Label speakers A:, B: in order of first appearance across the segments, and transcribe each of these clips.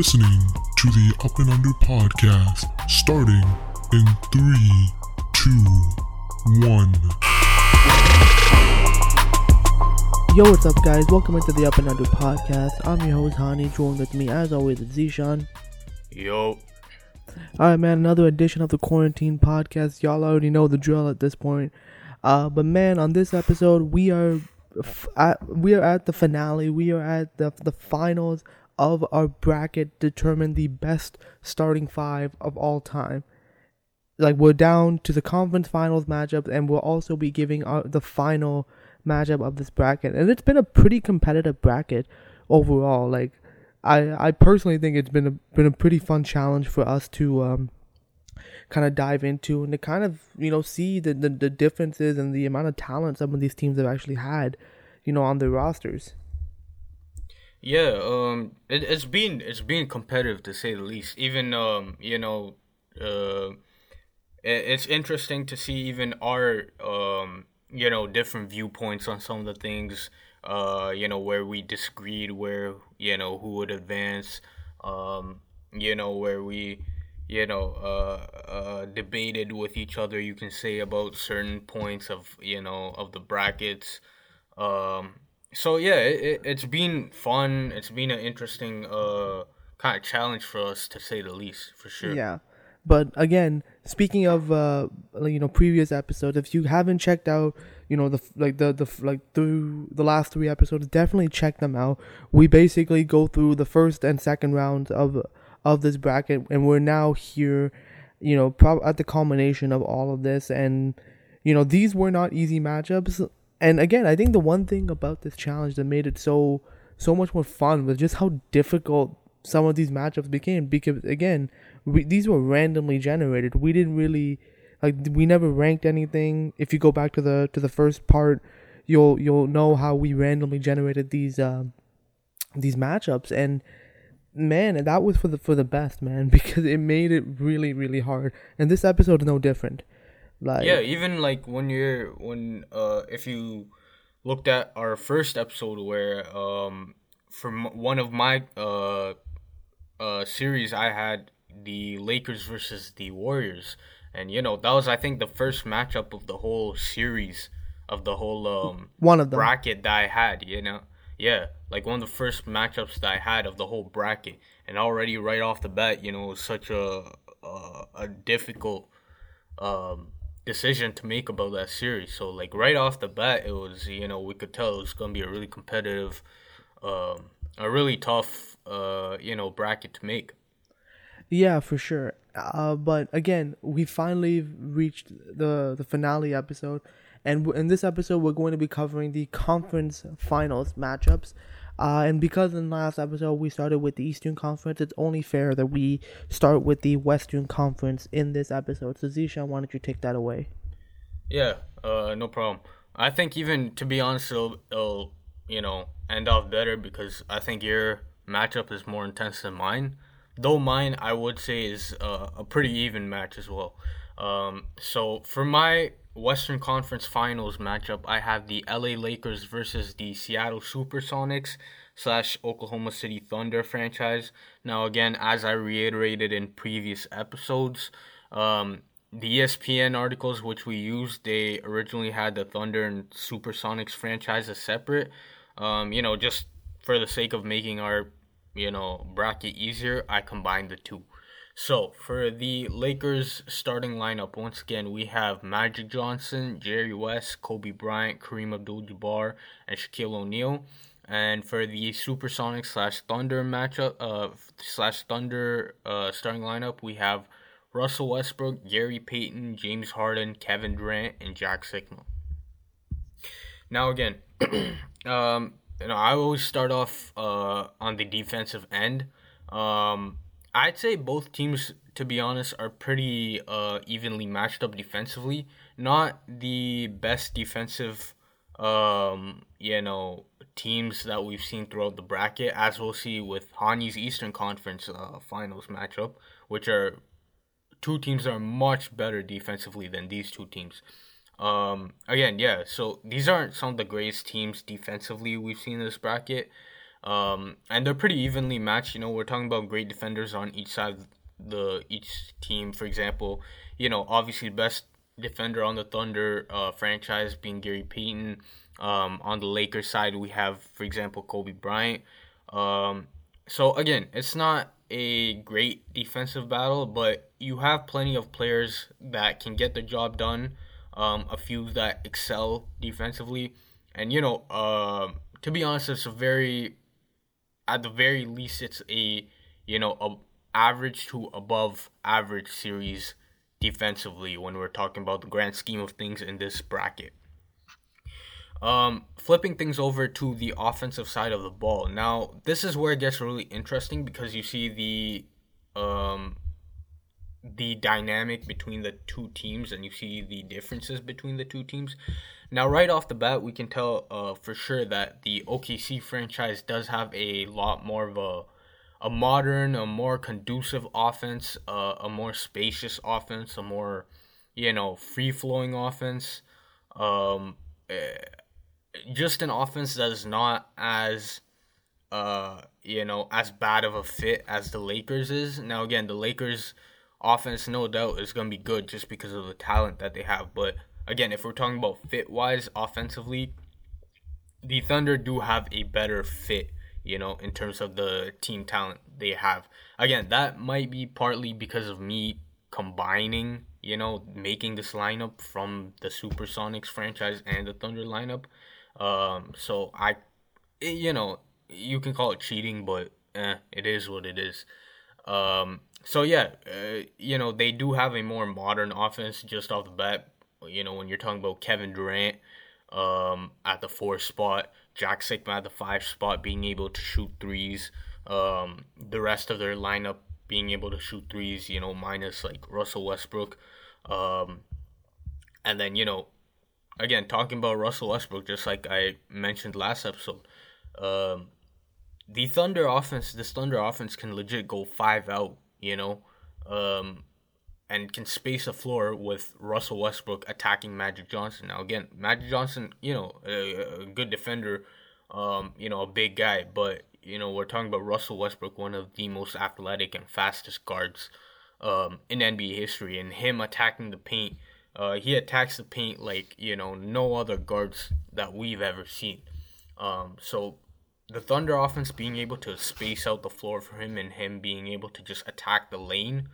A: listening to the Up and Under podcast, starting in three, two, one.
B: Yo, what's up, guys? Welcome into the Up and Under podcast. I'm your host, Hani. Joined with me, as always, is Zeeshan.
C: Yo.
B: Alright, man, another edition of the Quarantine Podcast. Y'all already know the drill at this point. Uh, but man, on this episode, we are f- at, we are at the finale. We are at the the finals of our bracket. Determine the best starting five of all time. Like we're down to the conference finals matchup, and we'll also be giving our, the final matchup of this bracket. And it's been a pretty competitive bracket overall. Like I I personally think it's been a been a pretty fun challenge for us to um kind of dive into and to kind of you know see the, the the differences and the amount of talent some of these teams have actually had, you know, on their rosters.
C: Yeah, um, it, it's been it's been competitive to say the least. Even um, you know, uh, it, it's interesting to see even our um, you know, different viewpoints on some of the things. Uh, you know, where we disagreed, where you know who would advance. Um, you know, where we you know uh, uh debated with each other. You can say about certain points of you know of the brackets. Um so yeah, it, it's been fun. It's been an interesting uh kind of challenge for us to say the least, for sure.
B: Yeah. But again, speaking of uh, you know previous episodes, if you haven't checked out, you know the like the the like through the last three episodes, definitely check them out. We basically go through the first and second rounds of of this bracket, and we're now here, you know, at the culmination of all of this, and you know these were not easy matchups. And again, I think the one thing about this challenge that made it so so much more fun was just how difficult some of these matchups became because again we, these were randomly generated. We didn't really like we never ranked anything. If you go back to the to the first part you'll you'll know how we randomly generated these um these matchups. And man that was for the for the best man because it made it really really hard. And this episode is no different
C: like yeah even like when you're when uh if you looked at our first episode where um from one of my uh uh, series, I had the Lakers versus the Warriors, and you know that was I think the first matchup of the whole series of the whole um
B: one of them.
C: bracket that I had. You know, yeah, like one of the first matchups that I had of the whole bracket, and already right off the bat, you know, it was such a a, a difficult um decision to make about that series. So like right off the bat, it was you know we could tell it was gonna be a really competitive, um, a really tough uh you know bracket to make.
B: Yeah, for sure. Uh, but again, we finally reached the the finale episode, and in this episode, we're going to be covering the conference finals matchups. Uh, and because in the last episode we started with the Eastern Conference, it's only fair that we start with the Western Conference in this episode. So Zeeshan, why don't you take that away?
C: Yeah, uh, no problem. I think even to be honest, it'll, it'll you know end off better because I think your matchup is more intense than mine. Though mine, I would say, is uh, a pretty even match as well. Um, so for my Western Conference Finals matchup, I have the LA Lakers versus the Seattle Supersonics slash Oklahoma City Thunder franchise. Now, again, as I reiterated in previous episodes, um, the ESPN articles which we used, they originally had the Thunder and Supersonics franchises separate. Um, you know, just for the sake of making our you know bracket easier, I combined the two. So for the Lakers starting lineup, once again we have Magic Johnson, Jerry West, Kobe Bryant, Kareem Abdul-Jabbar, and Shaquille O'Neal. And for the Supersonic slash Thunder matchup, uh, slash Thunder uh, starting lineup, we have Russell Westbrook, Gary Payton, James Harden, Kevin Durant, and Jack Sikma. Now again, um, you know, I always start off uh, on the defensive end. Um, I'd say both teams, to be honest, are pretty uh, evenly matched up defensively. Not the best defensive, um, you know, teams that we've seen throughout the bracket, as we'll see with Hani's Eastern Conference uh, Finals matchup, which are two teams that are much better defensively than these two teams. Um, again, yeah. So these aren't some of the greatest teams defensively we've seen in this bracket. Um, and they're pretty evenly matched. You know, we're talking about great defenders on each side of the each team. For example, you know, obviously the best defender on the Thunder uh, franchise being Gary Payton. Um, on the Lakers side, we have, for example, Kobe Bryant. Um, so again, it's not a great defensive battle, but you have plenty of players that can get the job done. Um, a few that excel defensively, and you know, uh, to be honest, it's a very, at the very least, it's a you know a average to above average series defensively when we're talking about the grand scheme of things in this bracket. Um, flipping things over to the offensive side of the ball. Now, this is where it gets really interesting because you see the um, the dynamic between the two teams and you see the differences between the two teams. Now, right off the bat, we can tell uh, for sure that the OKC franchise does have a lot more of a a modern, a more conducive offense, uh, a more spacious offense, a more you know free flowing offense. Um, eh, just an offense that is not as uh you know as bad of a fit as the Lakers is. Now again, the Lakers offense no doubt is going to be good just because of the talent that they have, but again, if we're talking about fit wise offensively, the Thunder do have a better fit, you know, in terms of the team talent they have. Again, that might be partly because of me combining, you know, making this lineup from the Supersonics franchise and the Thunder lineup. Um, so I, you know, you can call it cheating, but eh, it is what it is. Um, so yeah, uh, you know, they do have a more modern offense just off the bat. You know, when you're talking about Kevin Durant um, at the four spot, Jack Sikma at the five spot, being able to shoot threes. Um, the rest of their lineup being able to shoot threes, you know, minus like Russell Westbrook. Um, and then, you know, again, talking about Russell Westbrook, just like I mentioned last episode, um, the Thunder offense, this Thunder offense can legit go five out, you know, um, and can space the floor with Russell Westbrook attacking Magic Johnson. Now, again, Magic Johnson, you know, a, a good defender, um, you know, a big guy, but you know, we're talking about Russell Westbrook, one of the most athletic and fastest guards um, in NBA history, and him attacking the paint uh, he attacks the paint like you know no other guards that we've ever seen. Um, so the Thunder offense being able to space out the floor for him and him being able to just attack the lane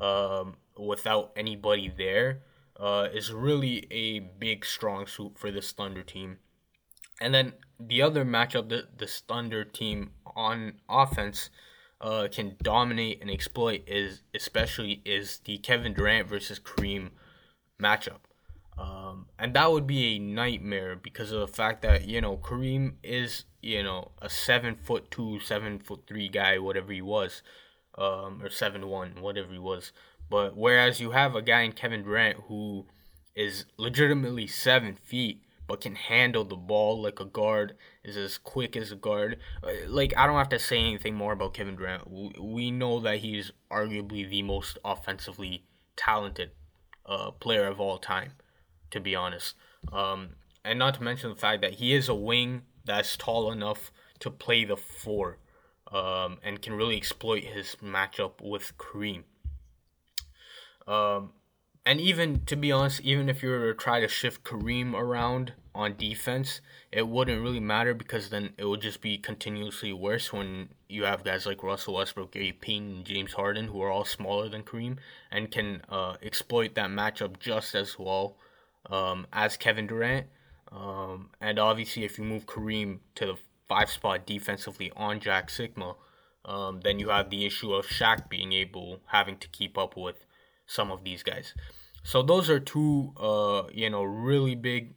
C: um, without anybody there uh, is really a big strong suit for this Thunder team. And then the other matchup that this Thunder team on offense uh, can dominate and exploit is especially is the Kevin Durant versus Kareem matchup. Um, and that would be a nightmare because of the fact that, you know, Kareem is, you know, a seven foot two, seven foot three guy, whatever he was, um, or seven one, whatever he was. But whereas you have a guy in Kevin Durant who is legitimately seven feet, but can handle the ball like a guard, is as quick as a guard. Uh, like I don't have to say anything more about Kevin Durant. We know that he's arguably the most offensively talented uh, player of all time, to be honest. Um, and not to mention the fact that he is a wing that's tall enough to play the four um, and can really exploit his matchup with Kareem. Um, and even to be honest, even if you were to try to shift Kareem around on defense, it wouldn't really matter because then it would just be continuously worse when you have guys like Russell Westbrook, Gary Payton, and James Harden, who are all smaller than Kareem and can uh, exploit that matchup just as well um, as Kevin Durant. Um, and obviously, if you move Kareem to the five spot defensively on Jack Sikma, um, then you have the issue of Shaq being able having to keep up with some of these guys. So those are two, uh, you know, really big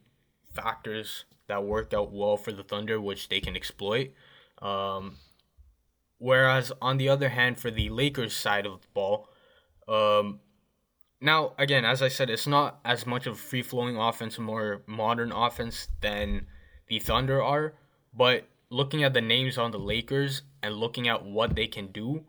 C: factors that worked out well for the Thunder, which they can exploit. Um, whereas on the other hand, for the Lakers side of the ball, um, now again, as I said, it's not as much of free flowing offense, more modern offense than the Thunder are. But looking at the names on the Lakers and looking at what they can do,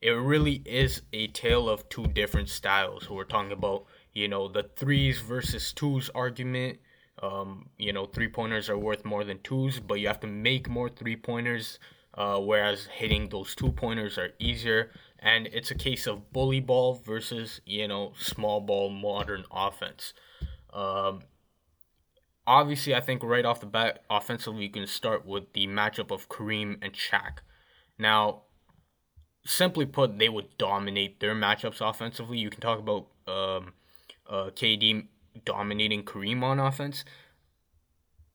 C: it really is a tale of two different styles. We're talking about, you know, the threes versus twos argument Um, you know, three pointers are worth more than twos, but you have to make more three pointers, uh, whereas hitting those two pointers are easier. And it's a case of bully ball versus, you know, small ball modern offense. Um, obviously, I think right off the bat, offensively, you can start with the matchup of Kareem and Shaq. Now, simply put, they would dominate their matchups offensively. You can talk about um, uh, KD dominating Kareem on offense.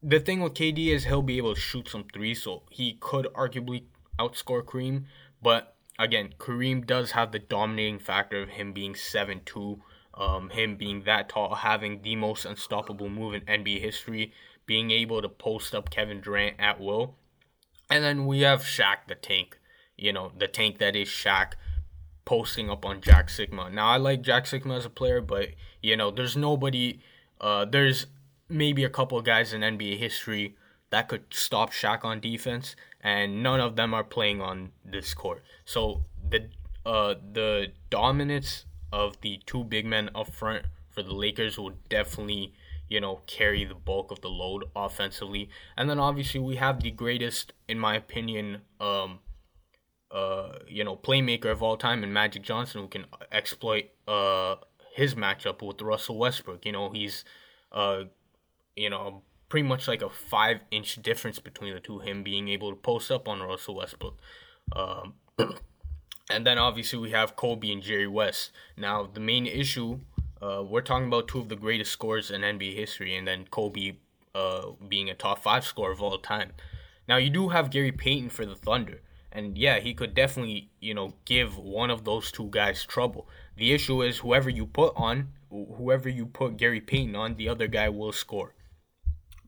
C: The thing with KD is he'll be able to shoot some threes, so he could arguably outscore Kareem. But again, Kareem does have the dominating factor of him being 7 2, um, him being that tall, having the most unstoppable move in NBA history, being able to post up Kevin Durant at will. And then we have Shaq the Tank, you know, the tank that is Shaq posting up on Jack Sikma. Now I like Jack Sikma as a player, but you know, there's nobody uh there's maybe a couple guys in NBA history that could stop Shaq on defense and none of them are playing on this court. So the uh the dominance of the two big men up front for the Lakers will definitely you know, carry the bulk of the load offensively. And then obviously we have the greatest, in my opinion, um, uh, you know, playmaker of all time in Magic Johnson who can exploit uh, his matchup with Russell Westbrook. You know, he's, uh, you know, pretty much like a five inch difference between the two, him being able to post up on Russell Westbrook. Um, and then obviously we have Kobe and Jerry West. Now, the main issue, uh, we're talking about two of the greatest scorers in NBA history, and then Kobe uh, being a top five scorer of all time. Now, you do have Gary Payton for the Thunder. And yeah, he could definitely, you know, give one of those two guys trouble. The issue is whoever you put on, whoever you put Gary Payton on, the other guy will score.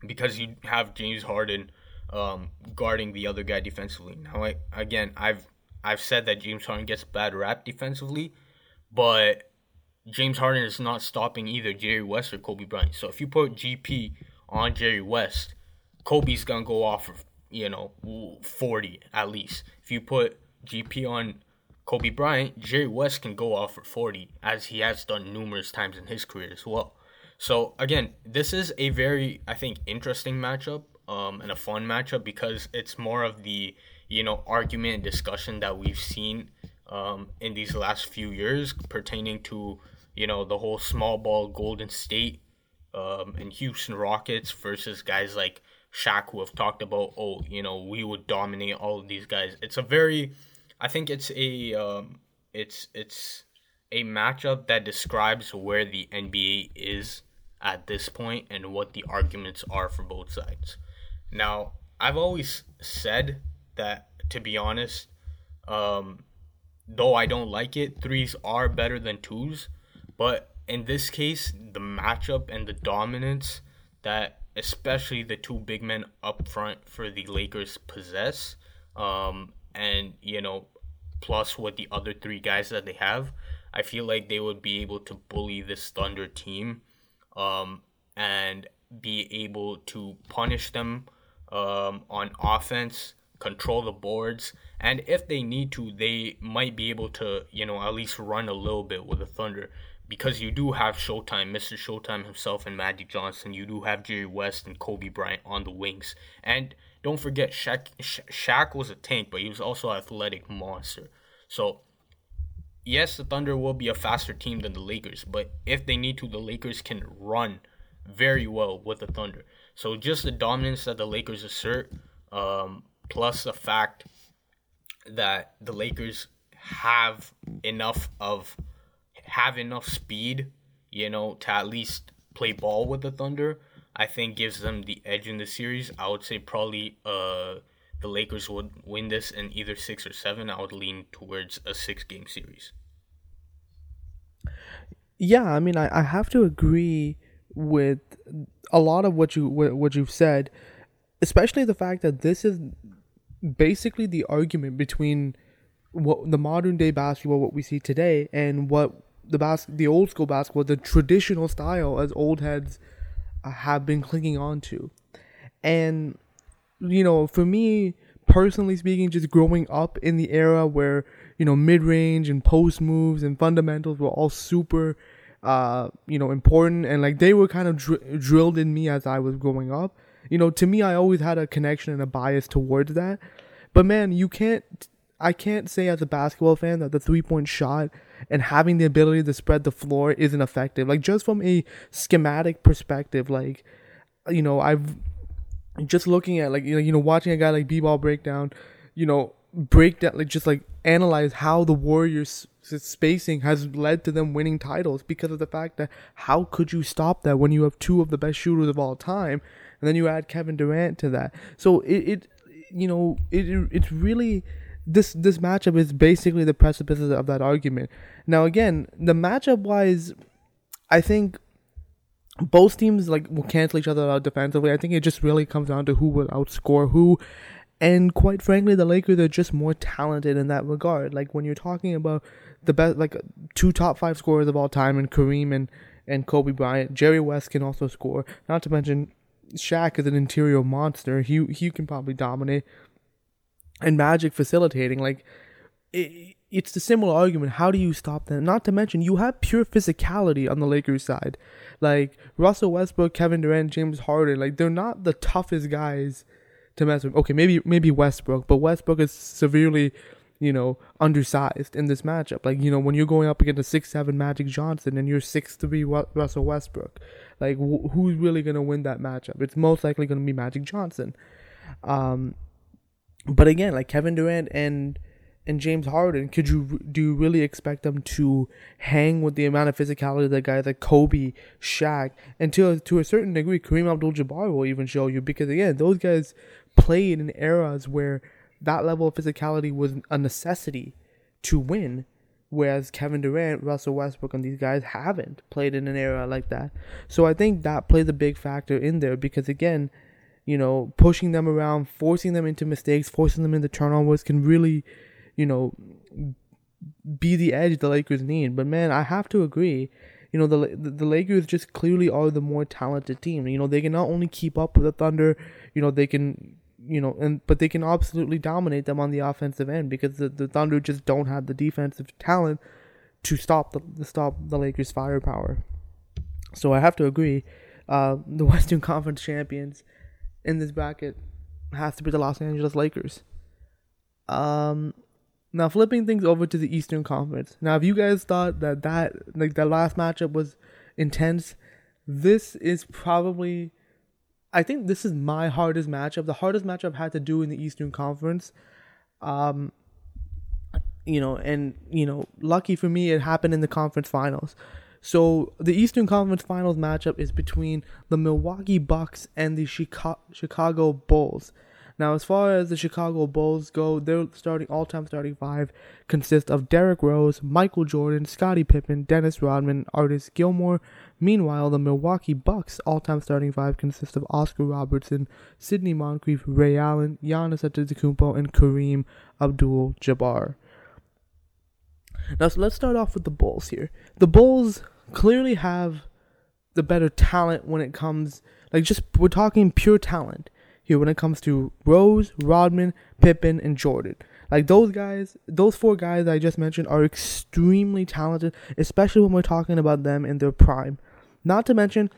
C: Because you have James Harden um, guarding the other guy defensively. Now, again, I've I've said that James Harden gets bad rap defensively, but James Harden is not stopping either Jerry West or Kobe Bryant. So if you put GP on Jerry West, Kobe's gonna go off for you know, 40 at least. If you put GP on Kobe Bryant, Jerry West can go off for 40, as he has done numerous times in his career as well. So again, this is a very, I think, interesting matchup um, and a fun matchup because it's more of the, you know, argument and discussion that we've seen um, in these last few years pertaining to, you know, the whole small ball Golden State um, and Houston Rockets versus guys like Shaq who have talked about, oh, you know, we would dominate all of these guys. It's a very, I think it's a, um, it's it's a matchup that describes where the NBA is at this point and what the arguments are for both sides. Now, I've always said that, to be honest, um, though I don't like it, threes are better than twos. But in this case, the matchup and the dominance that especially the two big men up front for the Lakers possess. Um, and, you know, plus what the other three guys that they have, I feel like they would be able to bully this Thunder team um, and be able to punish them um, on offense, control the boards, and if they need to, they might be able to, you know, at least run a little bit with the Thunder because you do have Showtime, Mr. Showtime himself, and Magic Johnson. You do have Jerry West and Kobe Bryant on the wings. And don't forget, Shaq, Sha- Shaq was a tank, but he was also an athletic monster. So, yes, the Thunder will be a faster team than the Lakers, but if they need to, the Lakers can run very well with the Thunder. So, just the dominance that the Lakers assert, um, plus the fact that the Lakers have enough of have enough speed, you know, to at least play ball with the Thunder, I think gives them the edge in the series. I would say probably uh the Lakers would win this in either six or seven. I would lean towards a six game series.
B: Yeah, I mean, I, I have to agree with a lot of what you what you've said, especially the fact that this is basically the argument between what the modern day basketball what we see today and what the bas- the old school basketball, the traditional style, as old heads have been clinging on to. And, you know, for me, personally speaking, just growing up in the era where, you know, mid range and post moves and fundamentals were all super uh, you know, important and like they were kind of dr- drilled in me as I was growing up. You know, to me, I always had a connection and a bias towards that. But man, you can't. I can't say as a basketball fan that the three point shot and having the ability to spread the floor isn't effective. Like just from a schematic perspective, like you know, I've just looking at like you know, you know watching a guy like B-ball breakdown, you know, break down like just like analyze how the Warriors spacing has led to them winning titles because of the fact that how could you stop that when you have two of the best shooters of all time and then you add Kevin Durant to that. So it, it you know, it it's really this this matchup is basically the precipice of that argument. Now again, the matchup wise, I think both teams like will cancel each other out defensively. I think it just really comes down to who will outscore who. And quite frankly, the Lakers are just more talented in that regard. Like when you're talking about the best, like two top five scorers of all time, and Kareem and and Kobe Bryant, Jerry West can also score. Not to mention, Shaq is an interior monster. He he can probably dominate. And Magic facilitating, like it, it's the similar argument. How do you stop them? Not to mention, you have pure physicality on the Lakers side. Like Russell Westbrook, Kevin Durant, James Harden, like they're not the toughest guys to mess with. Okay, maybe maybe Westbrook, but Westbrook is severely, you know, undersized in this matchup. Like you know, when you're going up against a six seven Magic Johnson and you're six three Russell Westbrook, like wh- who's really gonna win that matchup? It's most likely gonna be Magic Johnson. Um, but again, like Kevin Durant and and James Harden, could you do you really expect them to hang with the amount of physicality that guys like Kobe, Shaq, and to to a certain degree, Kareem Abdul-Jabbar will even show you because again, those guys played in eras where that level of physicality was a necessity to win, whereas Kevin Durant, Russell Westbrook, and these guys haven't played in an era like that. So I think that plays a big factor in there because again, you know, pushing them around, forcing them into mistakes, forcing them into turnovers can really you know, be the edge the Lakers need. But man, I have to agree. You know, the the Lakers just clearly are the more talented team. You know, they can not only keep up with the Thunder, you know, they can you know, and but they can absolutely dominate them on the offensive end because the, the Thunder just don't have the defensive talent to stop the to stop the Lakers' firepower. So I have to agree. Uh, the Western Conference champions in this bracket has to be the Los Angeles Lakers. Um, now flipping things over to the Eastern Conference. Now, if you guys thought that that like that last matchup was intense, this is probably, I think this is my hardest matchup. The hardest matchup I've had to do in the Eastern Conference. Um, you know, and you know, lucky for me, it happened in the conference finals. So the Eastern Conference Finals matchup is between the Milwaukee Bucks and the Chicago Bulls. Now, as far as the Chicago Bulls go, their starting all-time starting five consists of Derrick Rose, Michael Jordan, Scottie Pippen, Dennis Rodman, Artis Gilmore. Meanwhile, the Milwaukee Bucks all-time starting five consists of Oscar Robertson, Sidney Moncrief, Ray Allen, Giannis Antetokounmpo, and Kareem Abdul-Jabbar. Now, so let's start off with the Bulls here. The Bulls clearly have the better talent when it comes, like, just we're talking pure talent here when it comes to Rose, Rodman, Pippen, and Jordan. Like those guys, those four guys I just mentioned are extremely talented, especially when we're talking about them in their prime. Not to mention,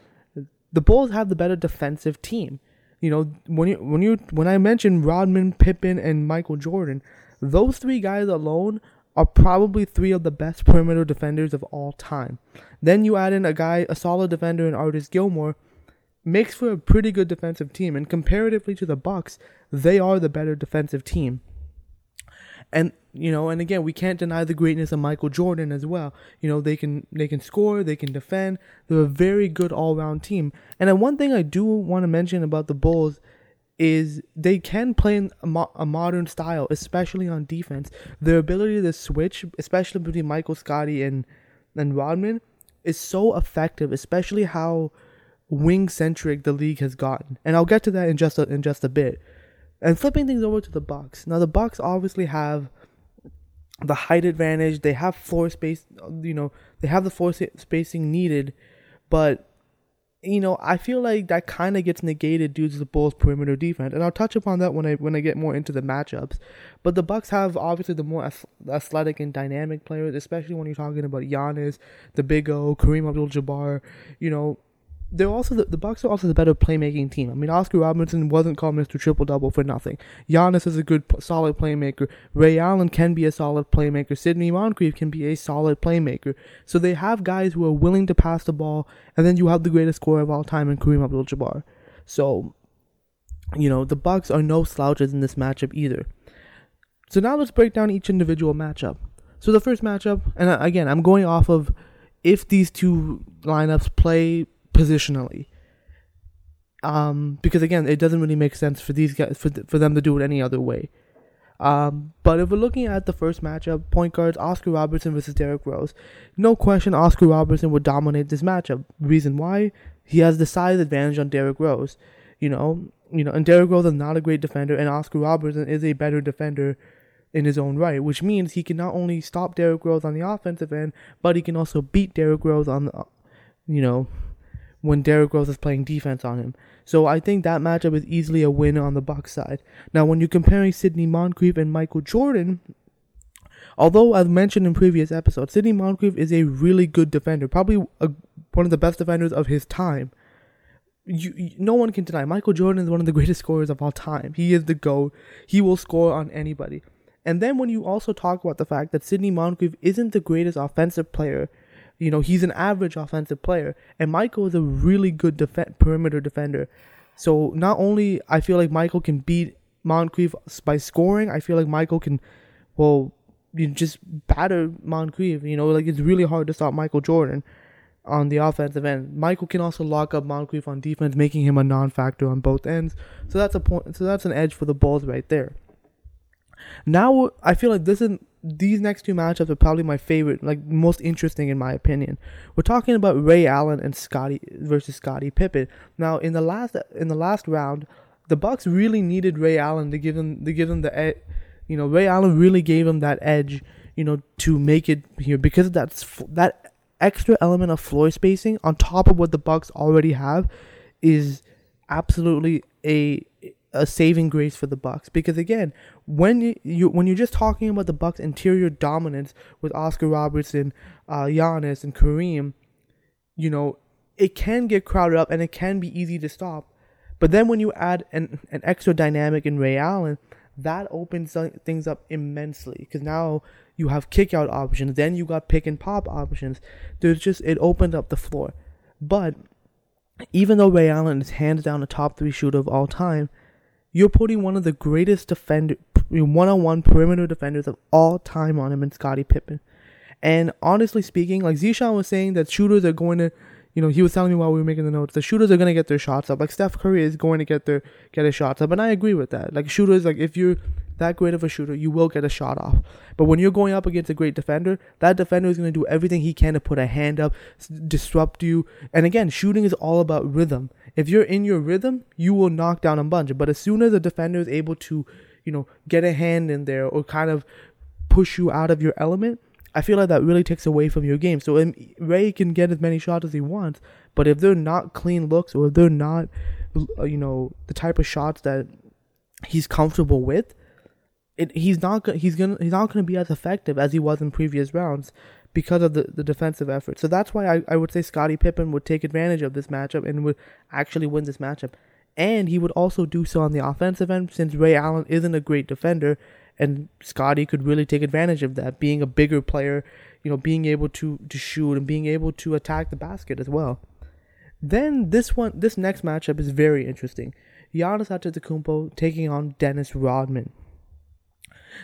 B: the Bulls have the better defensive team. You know, when you when you when I mentioned Rodman, Pippen, and Michael Jordan, those three guys alone are probably three of the best perimeter defenders of all time. Then you add in a guy, a solid defender in Artis Gilmore, makes for a pretty good defensive team and comparatively to the Bucks, they are the better defensive team. And you know, and again, we can't deny the greatness of Michael Jordan as well. You know, they can they can score, they can defend. They're a very good all-round team. And then one thing I do want to mention about the Bulls is they can play in a, mo- a, modern style, especially on defense. Their ability to switch, especially between Michael Scottie and and Rodman, is so effective. Especially how wing centric the league has gotten, and I'll get to that in just a, in just a bit. And flipping things over to the Bucks. Now the Bucks obviously have the height advantage. They have floor space. You know they have the floor spacing needed, but you know, I feel like that kind of gets negated due to the Bulls' perimeter defense, and I'll touch upon that when I when I get more into the matchups. But the Bucks have obviously the more athletic and dynamic players, especially when you're talking about Giannis, the Big O, Kareem Abdul-Jabbar. You know, they're also the, the Bucks are also the better playmaking team. I mean, Oscar Robertson wasn't called Mr. Triple Double for nothing. Giannis is a good, solid playmaker. Ray Allen can be a solid playmaker. Sidney Moncrief can be a solid playmaker. So they have guys who are willing to pass the ball, and then you have the greatest scorer of all time in Kareem Abdul-Jabbar. So, you know, the Bucks are no slouches in this matchup either. So now let's break down each individual matchup. So the first matchup, and uh, again, I'm going off of if these two lineups play positionally. Um, because again, it doesn't really make sense for these guys for for them to do it any other way. Um, but if we're looking at the first matchup, point guards Oscar Robertson versus Derrick Rose, no question Oscar Robertson would dominate this matchup. Reason why? He has the size advantage on Derrick Rose. You know, you know, and Derrick Rose is not a great defender, and Oscar Robertson is a better defender in his own right, which means he can not only stop Derrick Rose on the offensive end, but he can also beat Derrick Rose on the, you know, when Derrick Rose is playing defense on him. So I think that matchup is easily a win on the Bucks side. Now, when you're comparing Sidney Moncrief and Michael Jordan, although as mentioned in previous episodes, Sidney Moncrief is a really good defender, probably a, one of the best defenders of his time. You, you, no one can deny Michael Jordan is one of the greatest scorers of all time. He is the GOAT. He will score on anybody. And then when you also talk about the fact that Sidney Moncrief isn't the greatest offensive player you know, he's an average offensive player, and Michael is a really good def- perimeter defender. So not only I feel like Michael can beat Moncrief by scoring, I feel like Michael can, well, you just batter Moncrief. You know, like it's really hard to stop Michael Jordan on the offensive end. Michael can also lock up Moncrief on defense, making him a non-factor on both ends. So that's a point. So that's an edge for the Bulls right there. Now I feel like this is these next two matchups are probably my favorite, like most interesting in my opinion. We're talking about Ray Allen and Scottie versus Scottie Pippen. Now in the last in the last round, the Bucks really needed Ray Allen to give them to give them the ed- you know Ray Allen really gave him that edge, you know, to make it here because that's that extra element of floor spacing on top of what the Bucks already have is absolutely a a saving grace for the Bucks because again, when you, you when you're just talking about the Bucks' interior dominance with Oscar Robertson, uh, Giannis, and Kareem, you know, it can get crowded up and it can be easy to stop. But then when you add an an extra dynamic in Ray Allen, that opens things up immensely because now you have kick out options, then you got pick and pop options. There's just it opened up the floor. But even though Ray Allen is hands down a top three shooter of all time, you're putting one of the greatest defender, one-on-one perimeter defenders of all time on him in Scottie Pippen. And honestly speaking, like Zeeshan was saying that shooters are going to, you know, he was telling me while we were making the notes, the shooters are going to get their shots up. Like Steph Curry is going to get their get his shots up, and I agree with that. Like shooters, like if you're that great of a shooter, you will get a shot off. But when you're going up against a great defender, that defender is going to do everything he can to put a hand up, disrupt you. And again, shooting is all about rhythm. If you're in your rhythm, you will knock down a bunch. But as soon as a defender is able to, you know, get a hand in there or kind of push you out of your element, I feel like that really takes away from your game. So um, Ray can get as many shots as he wants, but if they're not clean looks or if they're not, uh, you know, the type of shots that he's comfortable with, it, he's not he's gonna he's not gonna be as effective as he was in previous rounds because of the, the defensive effort. So that's why I, I would say Scottie Pippen would take advantage of this matchup and would actually win this matchup. And he would also do so on the offensive end since Ray Allen isn't a great defender and Scottie could really take advantage of that, being a bigger player, you know, being able to, to shoot and being able to attack the basket as well. Then this one this next matchup is very interesting. Giannis Antetokounmpo taking on Dennis Rodman.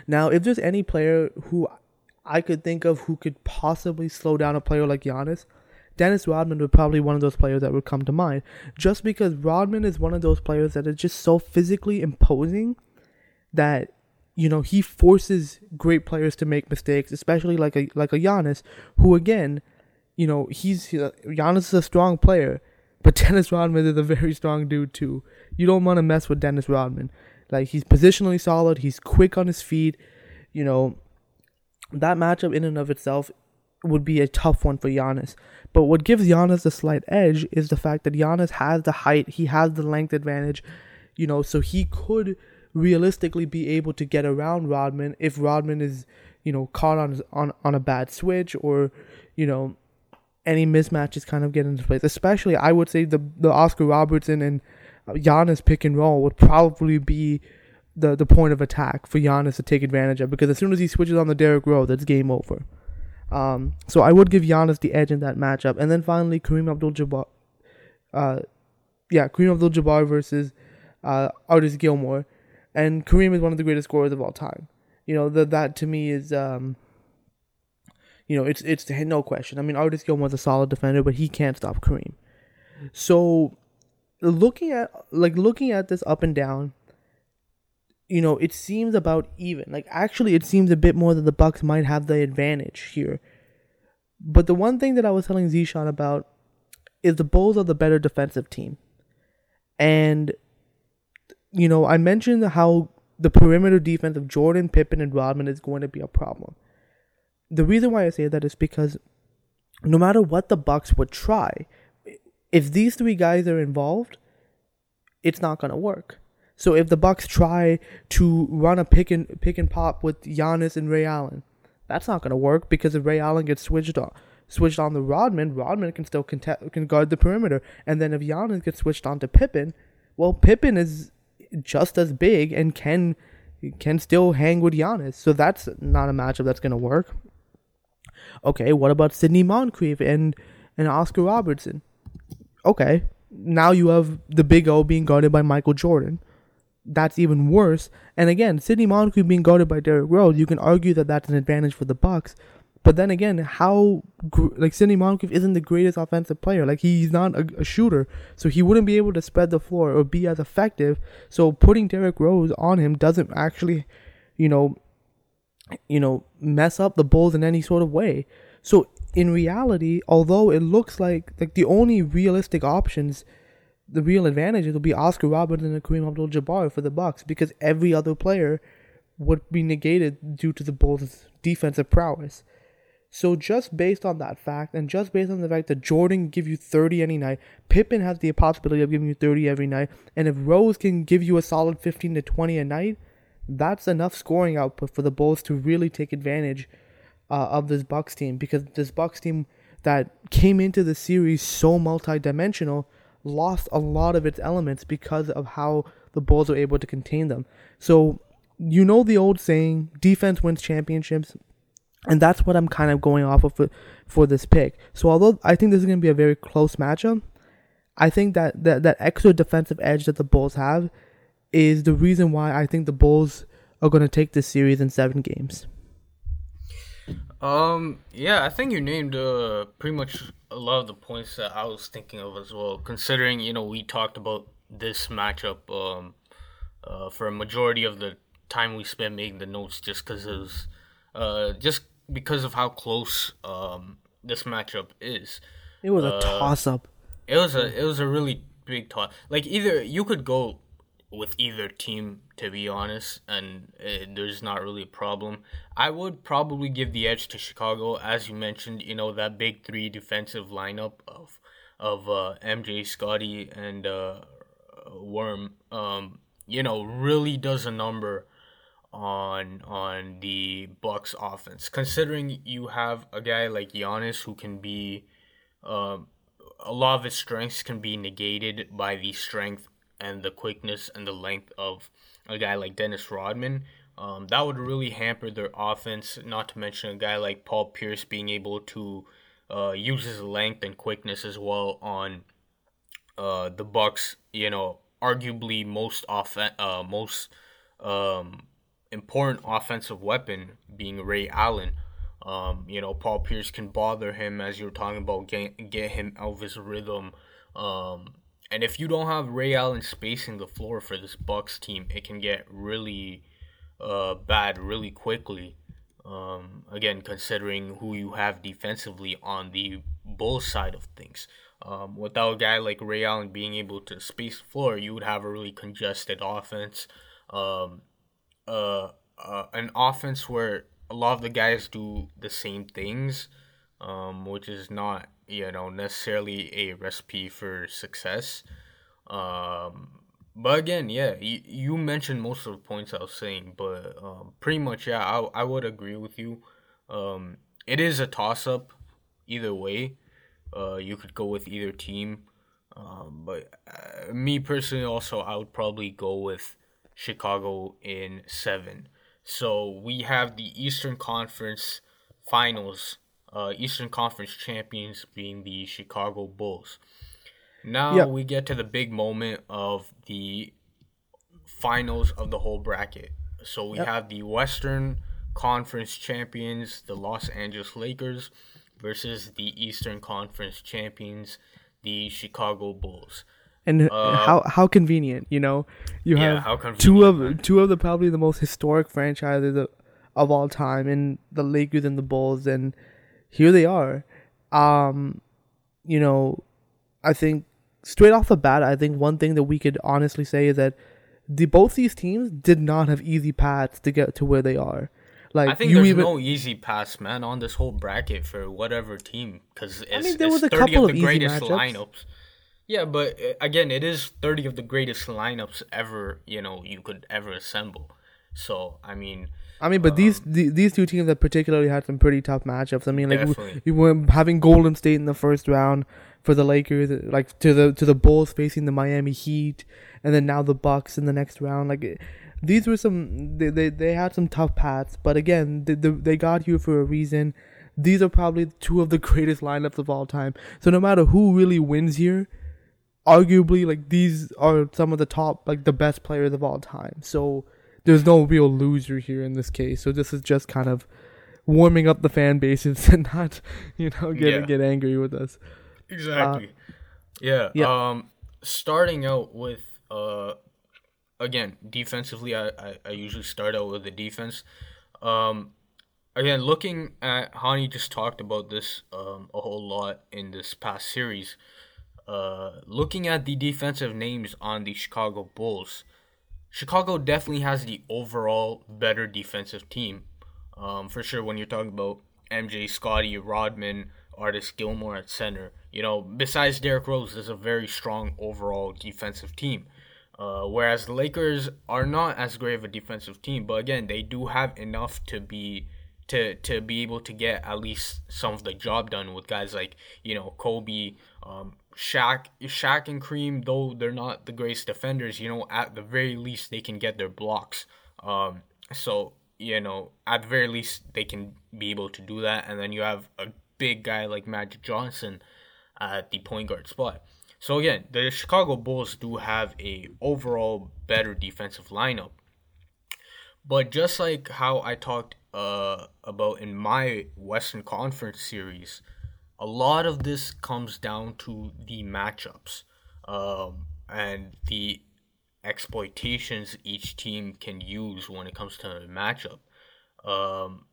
B: Now, if there's any player who I could think of who could possibly slow down a player like Giannis, Dennis Rodman would probably one of those players that would come to mind. Just because Rodman is one of those players that is just so physically imposing that you know he forces great players to make mistakes, especially like a like a Giannis, who again, you know he's Giannis is a strong player, but Dennis Rodman is a very strong dude too. You don't want to mess with Dennis Rodman. Like he's positionally solid. He's quick on his feet. You know, that matchup in and of itself would be a tough one for Giannis But what gives Giannis a slight edge is the fact that Giannis has the height, he has the length advantage, you know, so he could realistically be able to get around Rodman if Rodman is, you know, caught on on on a bad switch or, you know, any mismatches kind of get into place. Especially, I would say the the Oscar Robertson and Giannis pick and roll would probably be the the point of attack for Giannis to take advantage of because as soon as he switches on the Derrick Rose, that's game over. Um, so I would give Giannis the edge in that matchup, and then finally Kareem Abdul-Jabbar, uh, yeah, Kareem Abdul-Jabbar versus uh, Artis Gilmore, and Kareem is one of the greatest scorers of all time. You know that that to me is, um, you know, it's it's no question. I mean, Artis Gilmore's a solid defender, but he can't stop Kareem. So, looking at like looking at this up and down, you know, it seems about even. Like actually, it seems a bit more that the Bucks might have the advantage here. But the one thing that I was telling Zeeshan about is the Bulls are the better defensive team, and you know, I mentioned how the perimeter defense of Jordan, Pippen, and Rodman is going to be a problem. The reason why I say that is because no matter what the Bucks would try, if these three guys are involved, it's not going to work. So if the Bucks try to run a pick and pick and pop with Giannis and Ray Allen, that's not going to work because if Ray Allen gets switched on switched on the Rodman, Rodman can still contest, can guard the perimeter, and then if Giannis gets switched on to Pippen, well, Pippen is just as big and can can still hang with Giannis. So that's not a matchup that's gonna work. Okay, what about Sidney Moncrief and and Oscar Robertson? Okay, now you have the Big O being guarded by Michael Jordan. That's even worse. And again, Sidney Moncrief being guarded by Derrick Rose, you can argue that that's an advantage for the Bucks. But then again, how like Sidney Moncrief isn't the greatest offensive player. Like he's not a, a, shooter, so he wouldn't be able to spread the floor or be as effective. So putting Derrick Rose on him doesn't actually, you know, you know, mess up the Bulls in any sort of way. So in reality, although it looks like like the only realistic options, the real advantages will be Oscar Robertson and Kareem Abdul-Jabbar for the Bucks because every other player would be negated due to the Bulls' defensive prowess. So just based on that fact, and just based on the fact that Jordan give you 30 any night, Pippen has the possibility of giving you 30 every night, and if Rose can give you a solid 15 to 20 a night, that's enough scoring output for the Bulls to really take advantage uh, of this Bucks team because this Bucks team that came into the series so multi-dimensional lost a lot of its elements because of how the Bulls were able to contain them. So you know the old saying, defense wins championships and that's what I'm kind of going off of for, for this pick. So although I think this is going to be a very close matchup, I think that, that that extra defensive edge that the Bulls have is the reason why I think the Bulls are going to take this series in seven games.
C: Um. Yeah, I think you named uh, pretty much a lot of the points that I was thinking of as well. Considering you know we talked about this matchup um, uh, for a majority of the time we spent making the notes, just because it was uh, just because of how close um, this matchup is.
B: It was a uh, toss up.
C: It was a it was a really big toss. Like either you could go with either team to be honest, and it, there's not really a problem. I would probably give the edge to Chicago, as you mentioned. You know that big three defensive lineup of of uh, MJ, Scottie, and uh, Worm. Um, you know, really does a number on on the Bucks offense. Considering you have a guy like Giannis who can be um, a lot of his strengths can be negated by the strength and the quickness and the length of a guy like Dennis Rodman. Um, that would really hamper their offense. Not to mention a guy like Paul Pierce being able to uh, use his length and quickness as well on uh, the Bucks. You know, arguably most off uh, most um, important offensive weapon being Ray Allen. Um, you know, Paul Pierce can bother him as you're talking about get, get him out of his rhythm. Um, and if you don't have Ray Allen spacing the floor for this Bucks team, it can get really uh, bad really quickly. Um, again, considering who you have defensively on the Bulls side of things. Um, without a guy like Ray Allen being able to space the floor, you would have a really congested offense. Um, uh, uh, an offense where a lot of the guys do the same things, um, which is not you know, necessarily a recipe for success. Um, but again, yeah, you, you mentioned most of the points I was saying, but um, pretty much, yeah, I, I would agree with you. Um, it is a toss up either way. Uh, you could go with either team. Um, but uh, me personally, also, I would probably go with Chicago in seven. So we have the Eastern Conference Finals, uh, Eastern Conference champions being the Chicago Bulls. Now yep. we get to the big moment of the finals of the whole bracket. So we yep. have the Western Conference champions, the Los Angeles Lakers, versus the Eastern Conference champions, the Chicago Bulls.
B: And uh, how how convenient, you know, you yeah, have two of man. two of the probably the most historic franchises of, of all time, in the Lakers and the Bulls, and here they are. Um, you know, I think straight off the bat, I think one thing that we could honestly say is that the both these teams did not have easy paths to get to where they are.
C: Like I think there's even, no easy pass, man, on this whole bracket for whatever team because it's, I mean, there was a 30 couple of the greatest lineups. Yeah, but uh, again, it is 30 of the greatest lineups ever, you know, you could ever assemble. So, I mean,
B: I mean, but um, these the, these two teams have particularly had some pretty tough matchups. I mean, like you were having Golden State in the first round for the Lakers, like to the to the Bulls facing the Miami Heat, and then now the Bucks in the next round. Like these were some they they, they had some tough paths, but again, they, they got here for a reason. These are probably two of the greatest lineups of all time. So no matter who really wins here, arguably like these are some of the top like the best players of all time. So there's no real loser here in this case. So this is just kind of warming up the fan bases and not, you know, get yeah. get angry with us.
C: Exactly. Uh, yeah. Yeah. Um, starting out with uh, again defensively, I, I, I usually start out with the defense. Um, again, looking at Hani just talked about this um a whole lot in this past series. Uh, looking at the defensive names on the Chicago Bulls, Chicago definitely has the overall better defensive team. Um, for sure, when you're talking about MJ, Scottie, Rodman, Artis Gilmore at center, you know, besides Derrick Rose, there's a very strong overall defensive team. Uh, whereas the Lakers are not as great of a defensive team, but again, they do have enough to be to to be able to get at least some of the job done with guys like you know Kobe, um, Shaq, Shaq and Kareem, though they're not the greatest defenders, you know, at the very least they can get their blocks. Um, so you know, at the very least they can be able to do that. And then you have a big guy like Magic Johnson at the point guard spot. So again, the Chicago Bulls do have a overall better defensive lineup. But just like how I talked uh, about in my Western Conference series, a lot of this comes down to the matchups um, and the exploitations each team can use when it comes to a matchup. Um,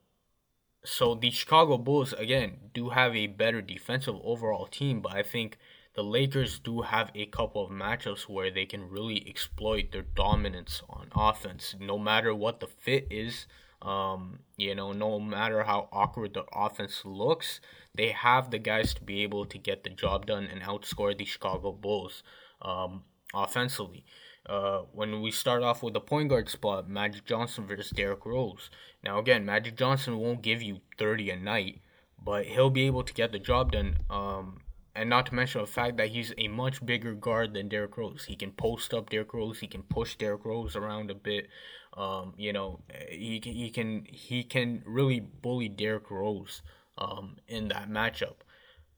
C: so the Chicago Bulls again do have a better defensive overall team, but I think the Lakers do have a couple of matchups where they can really exploit their dominance on offense, no matter what the fit is. Um, you know, no matter how awkward the offense looks, they have the guys to be able to get the job done and outscore the Chicago Bulls um, offensively. Uh, when we start off with the point guard spot, Magic Johnson versus Derrick Rose. Now, again, Magic Johnson won't give you 30 a night, but he'll be able to get the job done. Um, and not to mention the fact that he's a much bigger guard than Derrick Rose. He can post up Derrick Rose. He can push Derrick Rose around a bit. Um, you know, he can, he can he can really bully Derrick Rose um, in that matchup.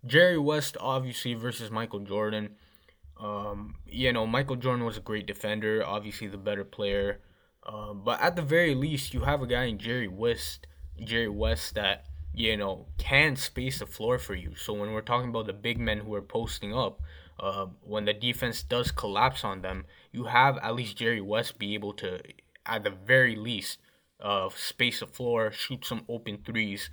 C: Jerry West obviously versus Michael Jordan. Um, you know, Michael Jordan was a great defender, obviously the better player. Uh, but at the very least, you have a guy in Jerry West, Jerry West that you know can space the floor for you. So when we're talking about the big men who are posting up, uh, when the defense does collapse on them, you have at least Jerry West be able to, at the very least, uh, space the floor, shoot some open threes,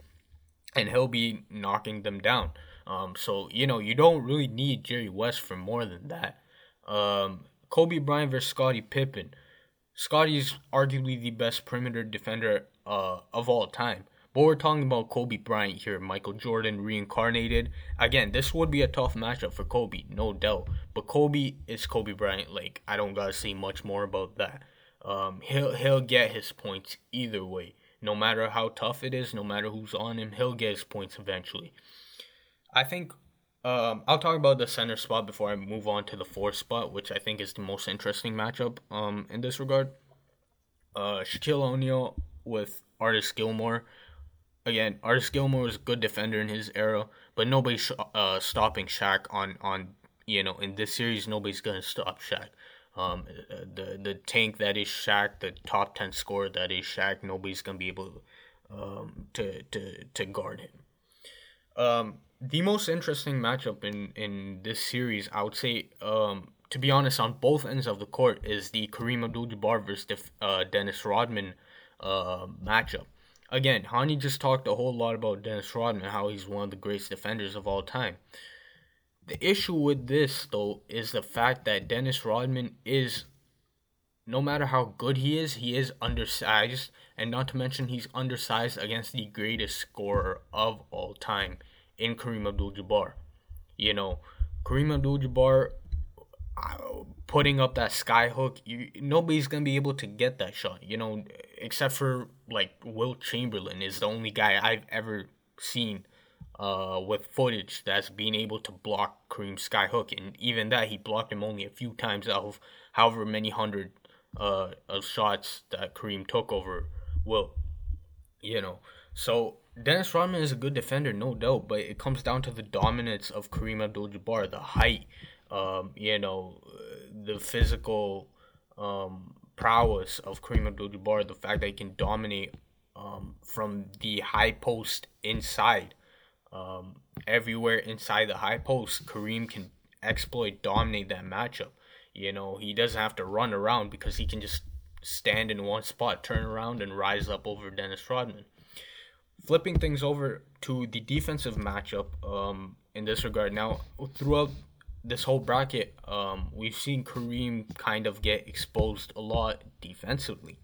C: and he'll be knocking them down. Um, so you know you don't really need Jerry West for more than that. Um, Kobe Bryant versus Scottie Pippen. Scottie's arguably the best perimeter defender uh, of all time, But we're talking about Kobe Bryant here, Michael Jordan reincarnated. Again, this would be a tough matchup for Kobe, no doubt. But Kobe is Kobe Bryant. Like I don't gotta say much more about that. Um, he'll he'll get his points either way. No matter how tough it is, no matter who's on him, he'll get his points eventually. I think um, I'll talk about the center spot before I move on to the fourth spot, which I think is the most interesting matchup um, in this regard. Uh, Shaquille O'Neal with Artis Gilmore. Again, Artis Gilmore was a good defender in his era, but nobody's uh, stopping Shaq on on you know in this series. Nobody's gonna stop Shaq. Um, the the tank that is Shaq, the top ten scorer that is Shaq. Nobody's gonna be able um, to to to guard him. Um, the most interesting matchup in in this series, I would say, um, to be honest, on both ends of the court, is the Kareem Abdul-Jabbar versus uh, Dennis Rodman uh, matchup. Again, Hani just talked a whole lot about Dennis Rodman, how he's one of the greatest defenders of all time. The issue with this, though, is the fact that Dennis Rodman is, no matter how good he is, he is undersized, and not to mention he's undersized against the greatest scorer of all time in Kareem Abdul-Jabbar. You know, Kareem Abdul-Jabbar uh, putting up that sky hook, you, nobody's gonna be able to get that shot. You know, except for like Wilt Chamberlain is the only guy I've ever seen uh, with footage that's being able to block Kareem Skyhook, and even that he blocked him only a few times out of however many hundred uh, of shots that Kareem took over Wilt. You know, so Dennis Rodman is a good defender, no doubt, but it comes down to the dominance of Kareem Abdul-Jabbar, the height, um, you know, the physical um, prowess of Kareem Abdul-Jabbar, the fact that he can dominate um, from the high post inside, um, everywhere inside the high post, Kareem can exploit, dominate that matchup. You know, he doesn't have to run around because he can just stand in one spot, turn around, and rise up over Dennis Rodman flipping things over to the defensive matchup um, in this regard. Now, throughout this whole bracket, um, we've seen Kareem kind of get exposed a lot defensively,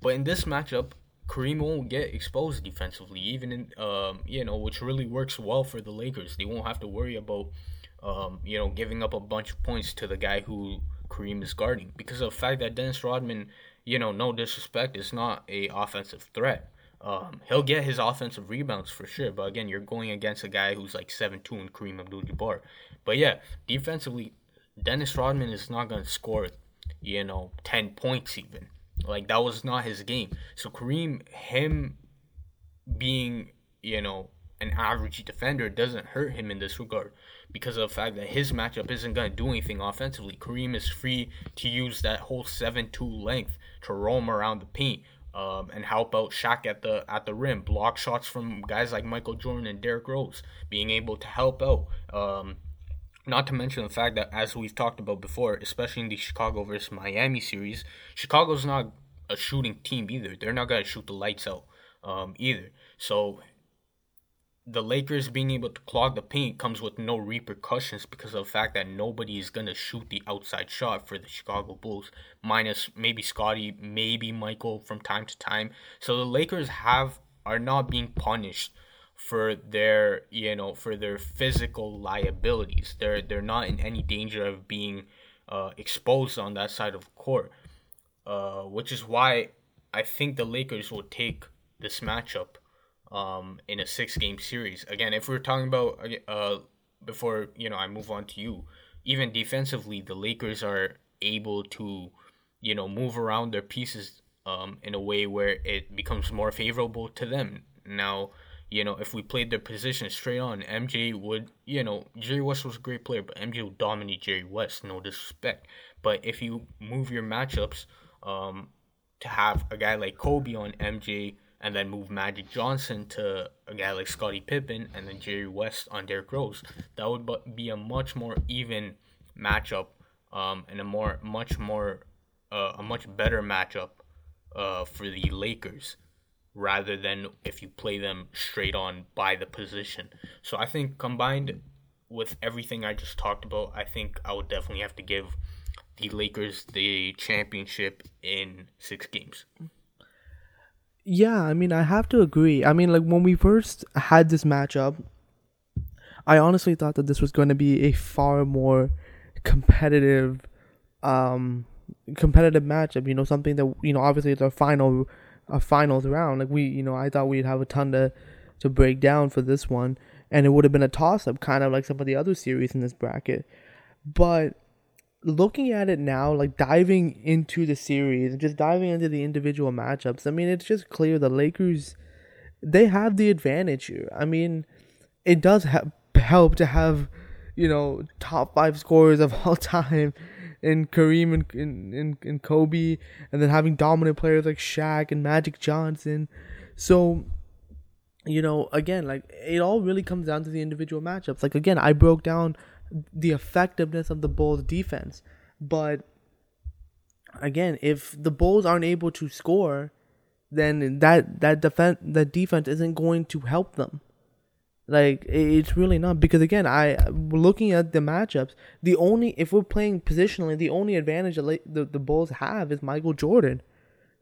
C: but in this matchup, Kareem won't get exposed defensively, even in um, you know, which really works well for the Lakers. They won't have to worry about um, you know giving up a bunch of points to the guy who Kareem is guarding because of the fact that Dennis Rodman, you know, no disrespect, is not a offensive threat. Um, he'll get his offensive rebounds for sure, but again, you're going against a guy who's like seven two and Kareem Abdul-Jabbar. But yeah, defensively, Dennis Rodman is not gonna score, you know, ten points even. Like that was not his game. So Kareem, him being, you know, an average defender doesn't hurt him in this regard because of the fact that his matchup isn't going to do anything offensively. Kareem is free to use that whole 7 2 length to roam around the paint um, and help out Shaq at the at the rim, block shots from guys like Michael Jordan and Derrick Rose, being able to help out. Um, not to mention the fact that, as we've talked about before, especially in the Chicago versus Miami series, Chicago's not a shooting team either. They're not gonna shoot the lights out um, either. So the Lakers being able to clog the paint comes with no repercussions because of the fact that nobody is going to shoot the outside shot for the Chicago Bulls, minus maybe Scottie, maybe Michael from time to time. So the Lakers have are not being punished for their you know for their physical liabilities. They're they're not in any danger of being uh, exposed on that side of court, uh, which is why I think the Lakers will take this matchup um, in a six game series. Again, if we're talking about uh, before you know I move on to you, even defensively, the Lakers are able to you know move around their pieces um, in a way where it becomes more favorable to them. Now, you know, if we played their position straight on, MJ would, you know, Jerry West was a great player, but MJ would dominate Jerry West, no disrespect. But if you move your matchups um, to have a guy like Kobe on MJ, and then move Magic Johnson to a guy like Scottie Pippen and then Jerry West on Derrick Rose. That would be a much more even matchup um, and a more much more uh, a much better matchup uh, for the Lakers rather than if you play them straight on by the position. So I think combined with everything I just talked about, I think I would definitely have to give the Lakers the championship in six games.
B: Yeah, I mean, I have to agree. I mean, like when we first had this matchup, I honestly thought that this was going to be a far more competitive, um, competitive matchup. You know, something that you know, obviously it's our final, a finals round. Like we, you know, I thought we'd have a ton to, to break down for this one, and it would have been a toss up, kind of like some of the other series in this bracket. But looking at it now, like diving into the series and just diving into the individual matchups, I mean, it's just clear the Lakers, they have the advantage here. I mean, it does ha- help to have, you know, top five scorers of all time in Kareem and in, in, in Kobe, and then having dominant players like Shaq and Magic Johnson. So, you know, again, like it all really comes down to the individual matchups. Like again, I broke down the effectiveness of the Bulls defense. But again, if the Bulls aren't able to score, then that that defense that defense isn't going to help them. Like it's really not because again, I looking at the matchups, the only if we're playing positionally, the only advantage that the the Bulls have is Michael Jordan.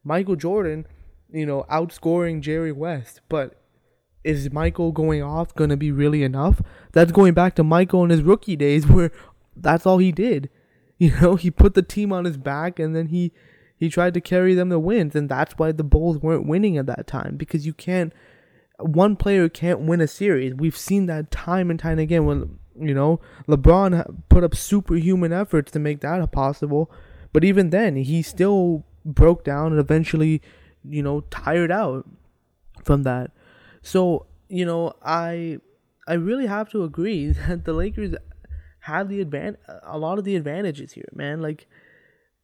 B: Michael Jordan, you know, outscoring Jerry West, but is Michael going off going to be really enough? That's going back to Michael in his rookie days where that's all he did. You know, he put the team on his back and then he he tried to carry them to wins and that's why the Bulls weren't winning at that time because you can't one player can't win a series. We've seen that time and time again when you know LeBron put up superhuman efforts to make that possible, but even then he still broke down and eventually, you know, tired out from that. So, you know, I I really have to agree that the Lakers have the advan- a lot of the advantages here, man. Like,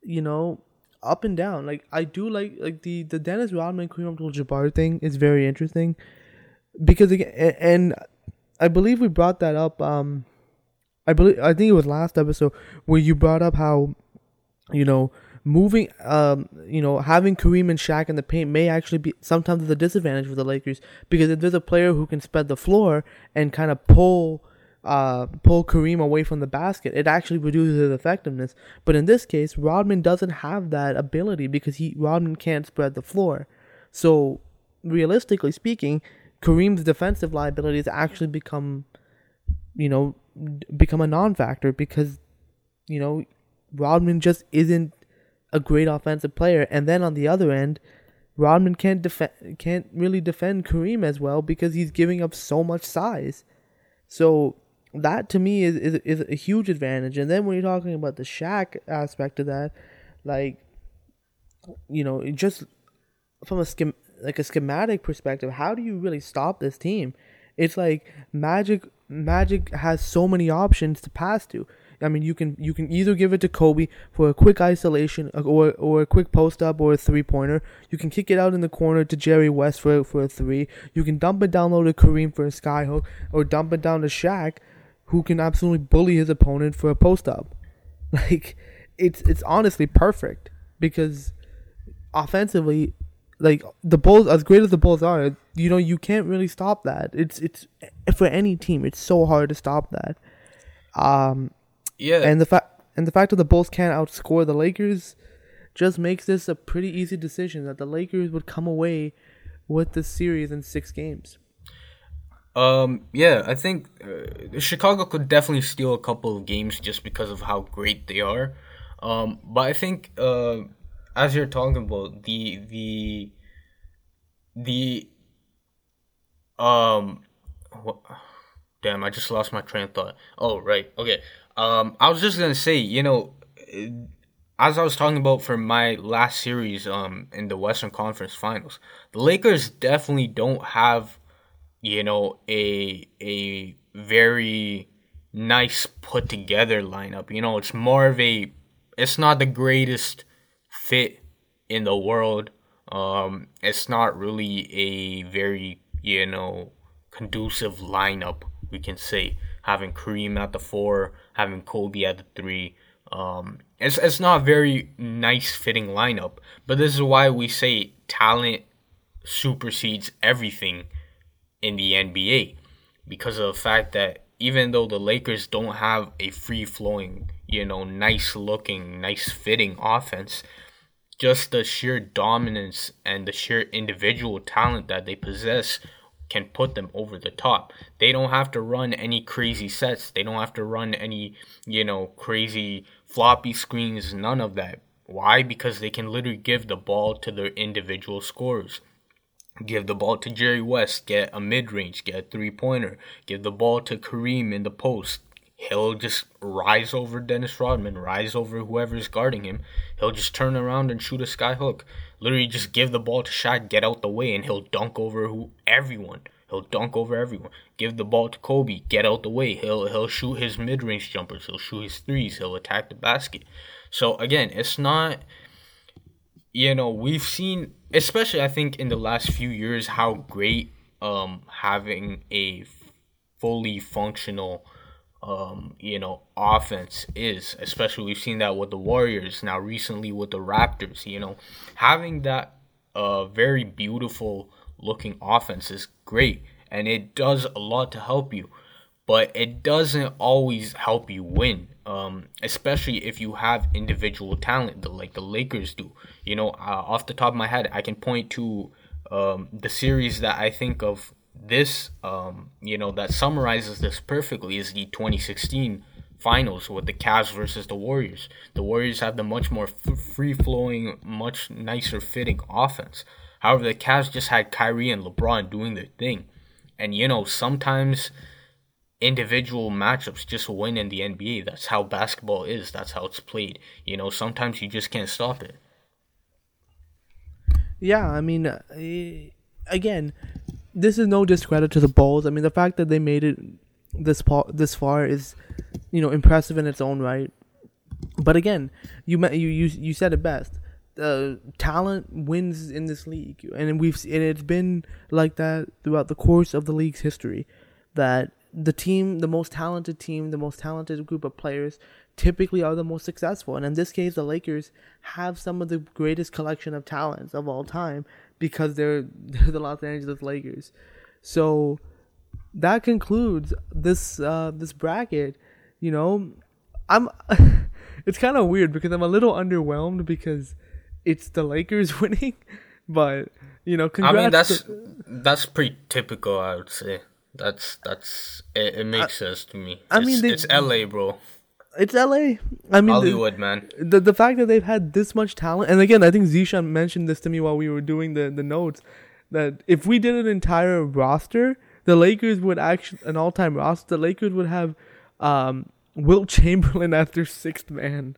B: you know, up and down. Like I do like like the the Dennis Rodman Kareem Abdul-Jabbar thing is very interesting because again, and I believe we brought that up. Um, I believe I think it was last episode where you brought up how, you know, moving, um, you know, having Kareem and Shaq in the paint may actually be sometimes a disadvantage for the Lakers because if there's a player who can spread the floor and kind of pull, uh, pull Kareem away from the basket, it actually reduces his effectiveness. But in this case, Rodman doesn't have that ability because he Rodman can't spread the floor. So realistically speaking, Kareem's defensive liabilities actually become, you know, become a non-factor because, you know, Rodman just isn't a great offensive player. And then on the other end, Rodman can't defend can't really defend Kareem as well because he's giving up so much size. So that to me is, is is a huge advantage. And then when you're talking about the Shaq aspect of that, like you know, just from a scheme like a schematic perspective, how do you really stop this team? It's like Magic Magic has so many options to pass to. I mean, you can you can either give it to Kobe for a quick isolation uh, or or a quick post up or a three pointer. You can kick it out in the corner to Jerry West for for a three. You can dump it down low to Kareem for a skyhook or dump it down to Shaq, who can absolutely bully his opponent for a post up. Like it's it's honestly perfect because offensively like the Bulls, as great as the Bulls are, you know, you can't really stop that. It's it's for any team, it's so hard to stop that. Um,
C: yeah.
B: And the fact and the fact that the Bulls can't outscore the Lakers just makes this a pretty easy decision that the Lakers would come away with the series in six games.
C: Um. Yeah, I think uh, Chicago could definitely steal a couple of games just because of how great they are. Um. But I think uh, as you're talking about the the the um. What, damn, I just lost my train of thought. Oh, right. Okay. Um, I was just gonna say, you know, as I was talking about for my last series, um, in the Western Conference Finals, the Lakers definitely don't have, you know, a a very nice put together lineup. You know, it's more of a, it's not the greatest fit in the world. Um, it's not really a very, you know, conducive lineup. We can say having Kareem at the four, having Kobe at the three. Um, it's it's not a very nice fitting lineup, but this is why we say talent supersedes everything in the NBA because of the fact that even though the Lakers don't have a free flowing, you know, nice looking, nice fitting offense, just the sheer dominance and the sheer individual talent that they possess can put them over the top. They don't have to run any crazy sets. They don't have to run any, you know, crazy floppy screens, none of that. Why? Because they can literally give the ball to their individual scorers. Give the ball to Jerry West, get a mid range, get a three pointer. Give the ball to Kareem in the post, he'll just rise over Dennis Rodman, rise over whoever's guarding him. He'll just turn around and shoot a sky hook. Literally, just give the ball to Shaq, get out the way, and he'll dunk over who everyone. He'll dunk over everyone. Give the ball to Kobe, get out the way. He'll he'll shoot his mid range jumpers. He'll shoot his threes. He'll attack the basket. So again, it's not. You know, we've seen, especially I think in the last few years, how great um having a fully functional um, you know, offense is. Especially we've seen that with the Warriors now recently with the Raptors. You know, having that uh, very beautiful looking offense is great, and it does a lot to help you. But it doesn't always help you win, um, especially if you have individual talent like the Lakers do. You know, uh, off the top of my head, I can point to um, the series that I think of this, um, you know, that summarizes this perfectly is the 2016 finals with the Cavs versus the Warriors. The Warriors have the much more f- free flowing, much nicer fitting offense. However, the Cavs just had Kyrie and LeBron doing their thing. And, you know, sometimes individual matchups just win in the NBA. That's how basketball is, that's how it's played. You know, sometimes you just can't stop it.
B: Yeah, I mean, uh, again, this is no discredit to the Bulls. I mean, the fact that they made it this far, this far is, you know, impressive in its own right. But again, you you you you said it best. Uh, talent wins in this league, and we've and it's been like that throughout the course of the league's history. That the team, the most talented team, the most talented group of players, typically are the most successful. And in this case, the Lakers have some of the greatest collection of talents of all time because they're they're the Los Angeles Lakers. So that concludes this uh, this bracket. You know, I'm. it's kind of weird because I'm a little underwhelmed because it's the Lakers winning, but you know,
C: I mean that's to, that's pretty typical. I would say that's that's it, it makes I, sense to me. I it's, mean, they, it's LA, bro.
B: It's LA. I mean,
C: Hollywood, the, man.
B: The the fact that they've had this much talent, and again, I think Zeeshan mentioned this to me while we were doing the the notes that if we did an entire roster, the Lakers would actually an all time roster. The Lakers would have um, Wilt Chamberlain as their sixth man.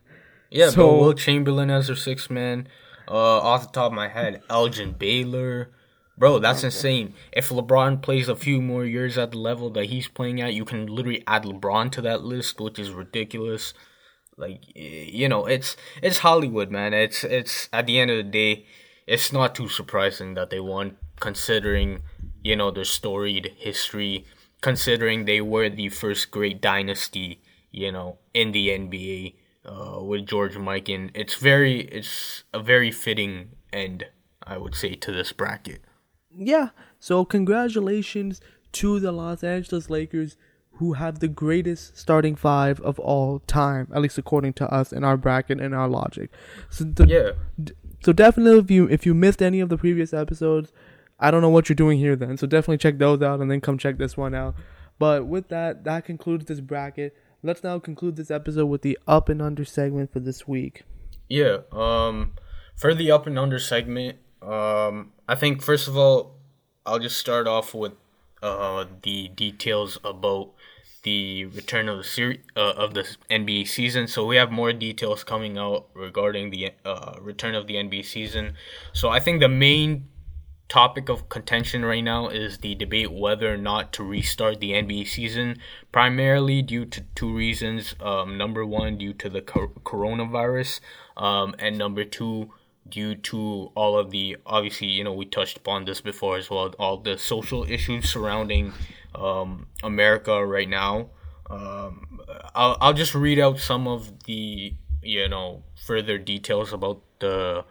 C: Yeah, so, but Wilt Chamberlain as their sixth man. Uh, off the top of my head, Elgin Baylor. Bro, that's insane. If LeBron plays a few more years at the level that he's playing at, you can literally add LeBron to that list, which is ridiculous. Like you know, it's it's Hollywood, man. It's it's at the end of the day, it's not too surprising that they won, considering you know their storied history, considering they were the first great dynasty, you know, in the NBA uh, with George Mikan. It's very it's a very fitting end, I would say, to this bracket
B: yeah, so congratulations to the Los Angeles Lakers who have the greatest starting five of all time, at least according to us in our bracket and our logic. So the,
C: yeah.
B: D- so definitely if you if you missed any of the previous episodes, I don't know what you're doing here then. So definitely check those out and then come check this one out. But with that, that concludes this bracket. Let's now conclude this episode with the up and under segment for this week.
C: Yeah. Um for the up and under segment, um, I think first of all, I'll just start off with uh, the details about the return of the series uh, of the NBA season. So we have more details coming out regarding the uh, return of the NBA season. So I think the main topic of contention right now is the debate whether or not to restart the NBA season, primarily due to two reasons. Um, number one, due to the coronavirus, um, and number two due to all of the obviously you know we touched upon this before as well all the social issues surrounding um, America right now. Um, I'll I'll just read out some of the you know further details about the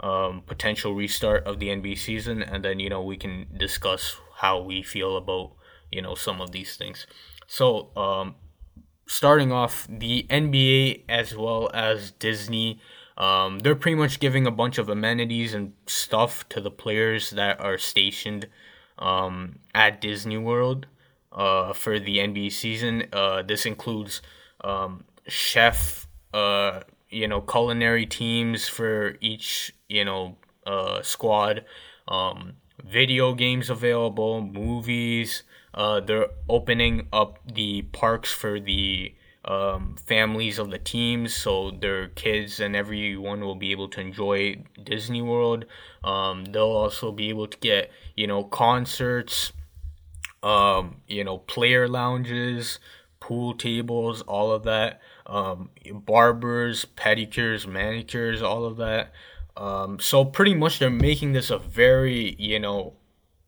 C: um, potential restart of the NBA season, and then you know we can discuss how we feel about you know some of these things. So um, starting off, the NBA as well as Disney Um, they're pretty much giving a bunch of amenities and stuff to the players that are stationed um, at Disney World uh, for the NBA season. Uh, this includes um, chef, uh, you know, culinary teams for each, you know, uh, squad. Um, video games available, movies. Uh, they're opening up the parks for the um, families of the teams, so their kids and everyone will be able to enjoy Disney World. Um, they'll also be able to get you know concerts, um, you know player lounges, pool tables, all of that. Um, barbers, pedicures, manicures, all of that. Um, so pretty much they're making this a very, you know,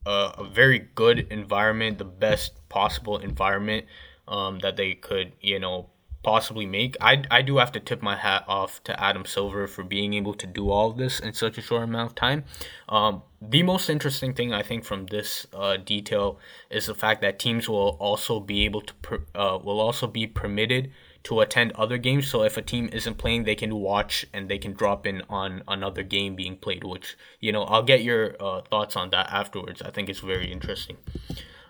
C: uh, a very good environment, the best possible environment um, that they could, you know, possibly make. I, I do have to tip my hat off to Adam Silver for being able to do all this in such a short amount of time. Um, the most interesting thing I think from this uh, detail is the fact that teams will also be able to per, uh, will also be permitted to attend other games. So if a team isn't playing, they can watch and they can drop in on another game being played. Which you know, I'll get your uh, thoughts on that afterwards. I think it's very interesting.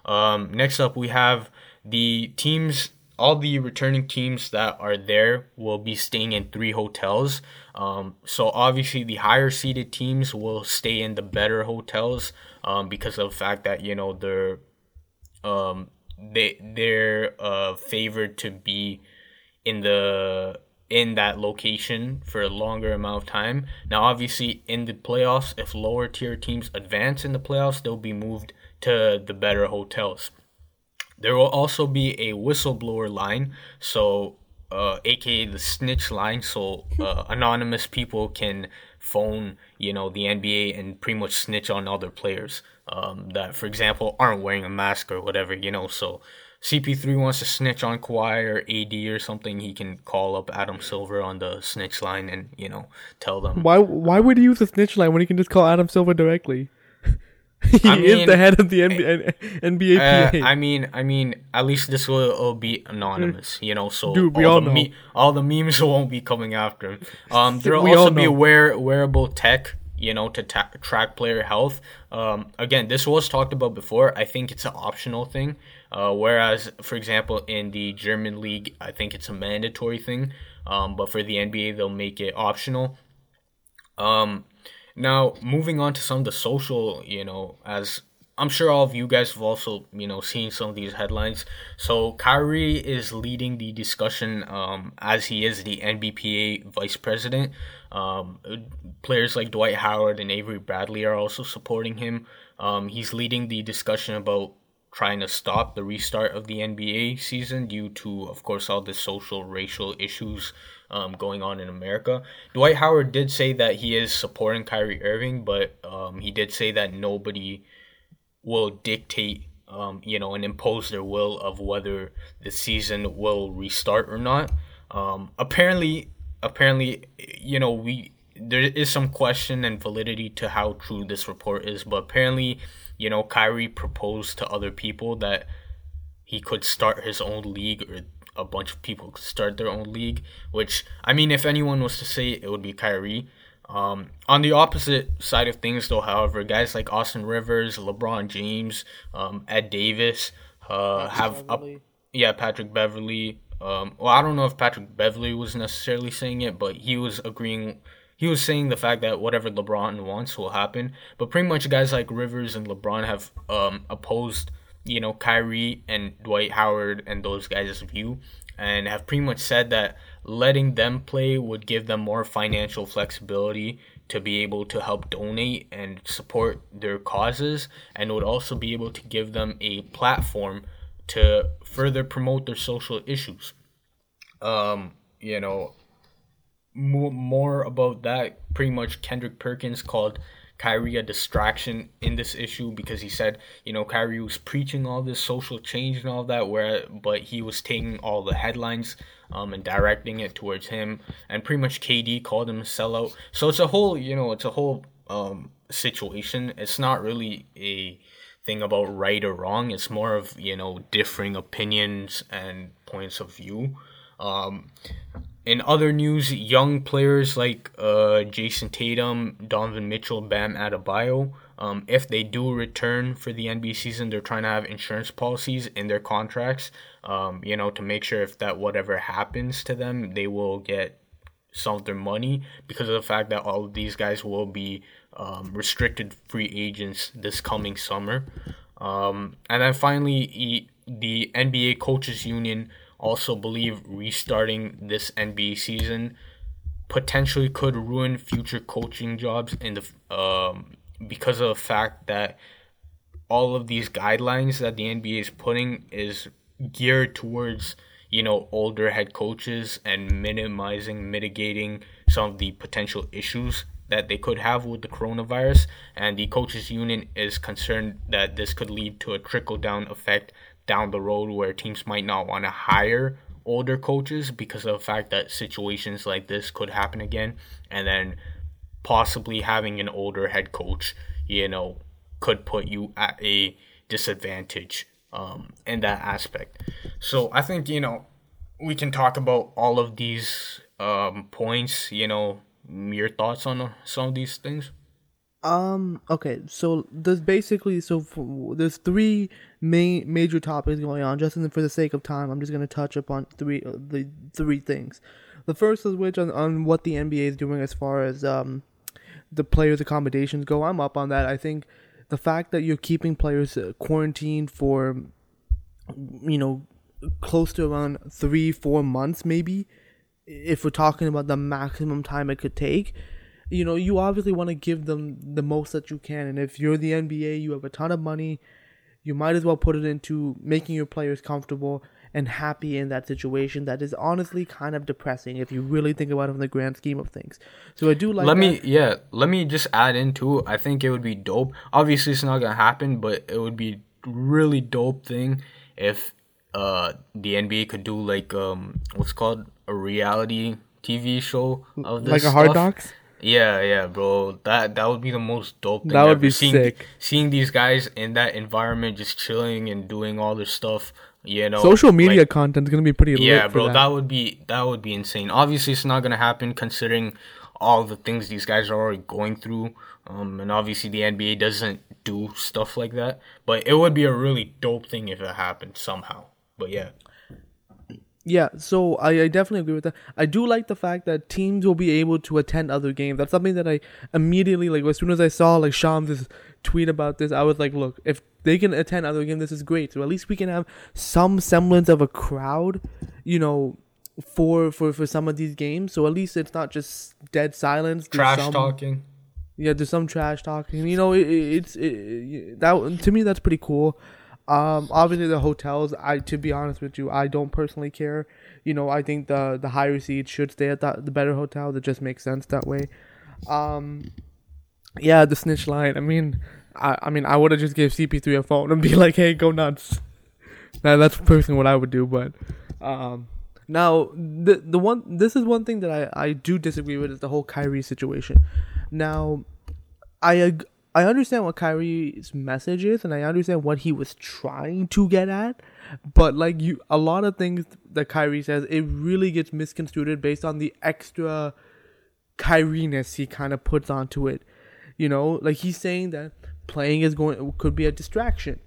C: Um, next up, we have the teams. All the returning teams that are there will be staying in three hotels. Um, so obviously, the higher seeded teams will stay in the better hotels um, because of the fact that you know they're um, they they're uh, favored to be in the in that location for a longer amount of time. Now, obviously, in the playoffs, if lower tier teams advance in the playoffs, they'll be moved to the better hotels. There will also be a whistleblower line, so uh, aka the snitch line, so uh, anonymous people can phone, you know, the NBA and pretty much snitch on other players um, that, for example, aren't wearing a mask or whatever, you know. So CP3 wants to snitch on Kawhi or AD or something, he can call up Adam Silver on the snitch line and you know tell them.
B: Why? Why would he use the snitch line when he can just call Adam Silver directly? he
C: I
B: is the head of the NBA, NBA
C: Uh, I mean, I mean, at least this will, will be anonymous, you know. So
B: Dude, we
C: all, the me- all the memes won't be coming after him. Um, there'll also be wear wearable tech, you know, to ta- track player health. Um, again, this was talked about before. I think it's an optional thing. Uh, whereas, for example, in the German league, I think it's a mandatory thing. Um, but for the NBA, they'll make it optional. Um, now moving on to some of the social, you know, as I'm sure all of you guys have also, you know, seen some of these headlines. So Kyrie is leading the discussion um, as he is the NBPA vice president. Um, players like Dwight Howard and Avery Bradley are also supporting him. Um, he's leading the discussion about trying to stop the restart of the NBA season due to, of course, all the social, racial issues um, going on in America. Dwight Howard did say that he is supporting Kyrie Irving, but um, he did say that nobody will dictate, um, you know, and impose their will of whether the season will restart or not. Um, apparently, apparently, you know, we there is some question and validity to how true this report is, but apparently, you know, Kyrie proposed to other people that he could start his own league or a bunch of people start their own league, which I mean if anyone was to say it, it would be Kyrie. Um, on the opposite side of things though, however, guys like Austin Rivers, LeBron James, um, Ed Davis, uh, have up, yeah, Patrick Beverley. Um, well, I don't know if Patrick Beverley was necessarily saying it, but he was agreeing. He was saying the fact that whatever LeBron wants will happen. But pretty much guys like Rivers and LeBron have um, opposed, you know, Kyrie and Dwight Howard and those guys' view, and have pretty much said that letting them play would give them more financial flexibility to be able to help donate and support their causes, and would also be able to give them a platform to further promote their social issues. Um, you know, more, more about that. Pretty much, Kendrick Perkins called Kyrie a distraction in this issue because he said, you know, Kyrie was preaching all this social change and all that, where but he was taking all the headlines um, and directing it towards him, and pretty much KD called him a sellout. So it's a whole, you know, it's a whole um, situation. It's not really a thing about right or wrong. It's more of you know differing opinions and points of view. Um, in other news, young players like uh, Jayson Tatum, Donovan Mitchell, Bam Adebayo, um, if they do return for the NBA season, they're trying to have insurance policies in their contracts, um, you know, to make sure if that whatever happens to them, they will get some of their money because of the fact that all of these guys will be um, restricted free agents this coming summer. Um, and then finally, the NBA Coaches Union also believe restarting this NBA season potentially could ruin future coaching jobs in the um, because of the fact that all of these guidelines that the NBA is putting is geared towards you know older head coaches and minimizing mitigating some of the potential issues that they could have with the coronavirus. And the coaches union is concerned that this could lead to a trickle down effect down the road where teams might not want to hire older coaches because of the fact that situations like this could happen again. And then possibly having an older head coach you know could put you at a disadvantage um, in that aspect. So i think you know we can talk about all of these um, points you know your thoughts on some of these things
B: um. Okay. So there's basically so there's three main major topics going on. Just for the sake of time, I'm just gonna touch upon three uh, the three things. The first is which on, on what the NBA is doing as far as um the players' accommodations go. I'm up on that. I think the fact that you're keeping players uh, quarantined for you know close to around three four months maybe if we're talking about the maximum time it could take you know, you obviously want to give them the most that you can. And if you're the NBA, you have a ton of money, you might as well put it into making your players comfortable and happy in that situation. That is honestly kind of depressing if you really think about it in the grand scheme of things. So I do like.
C: Let
B: that.
C: me, yeah, let me just add into. it. I think it would be dope. Obviously, it's not gonna happen, but it would be really dope thing if uh the NBA could do like um what's called a reality TV show of this
B: like a hard
C: stuff. Yeah, yeah, bro. That that would be the most dope thing.
B: That would
C: ever.
B: be
C: seeing,
B: sick.
C: Seeing these guys in that environment, just chilling and doing all this stuff. You know,
B: Social media
C: like-
B: content is gonna be pretty
C: yeah,
B: lit for
C: bro.
B: that.
C: That. would be that would be insane. Obviously, it's not gonna happen considering all the things these guys are already going through. Um, and obviously the NBA doesn't do stuff like that. But it would be a really dope thing if it happened somehow. But yeah,
B: Yeah, so I, I definitely agree with that. I do like the fact that teams will be able to attend other games. That's something that I immediately like. As soon as I saw like Shams' tweet about this, I was like, look, if they can attend other games, this is great. So at least we can have some semblance of a crowd, you know, for for for some of these games. So at least it's not just dead silence. There's
C: trash
B: some-
C: talking.
B: yeah, there's some trash talking. You know, it, it, it's it, that to me that's pretty cool. Um, obviously the hotels. I to be honest with you, I don't personally care. You know, I think the the higher seats should stay at the the better hotel. That just makes sense that way. Um, yeah, the snitch line. I mean, I I mean I would have just gave CP3 a phone and be like, hey, go nuts. Now that's personally what I would do, but um. Now the the one this is one thing that I, I do disagree with is the whole Kyrie situation. Now, I I understand what Kyrie's message is, and I understand what he was trying to get at. But like you, a lot of things that Kyrie says, it really gets misconstrued based on the extra Kyrie-ness he kind of puts onto it. You know, like he's saying that playing is going could be a distraction.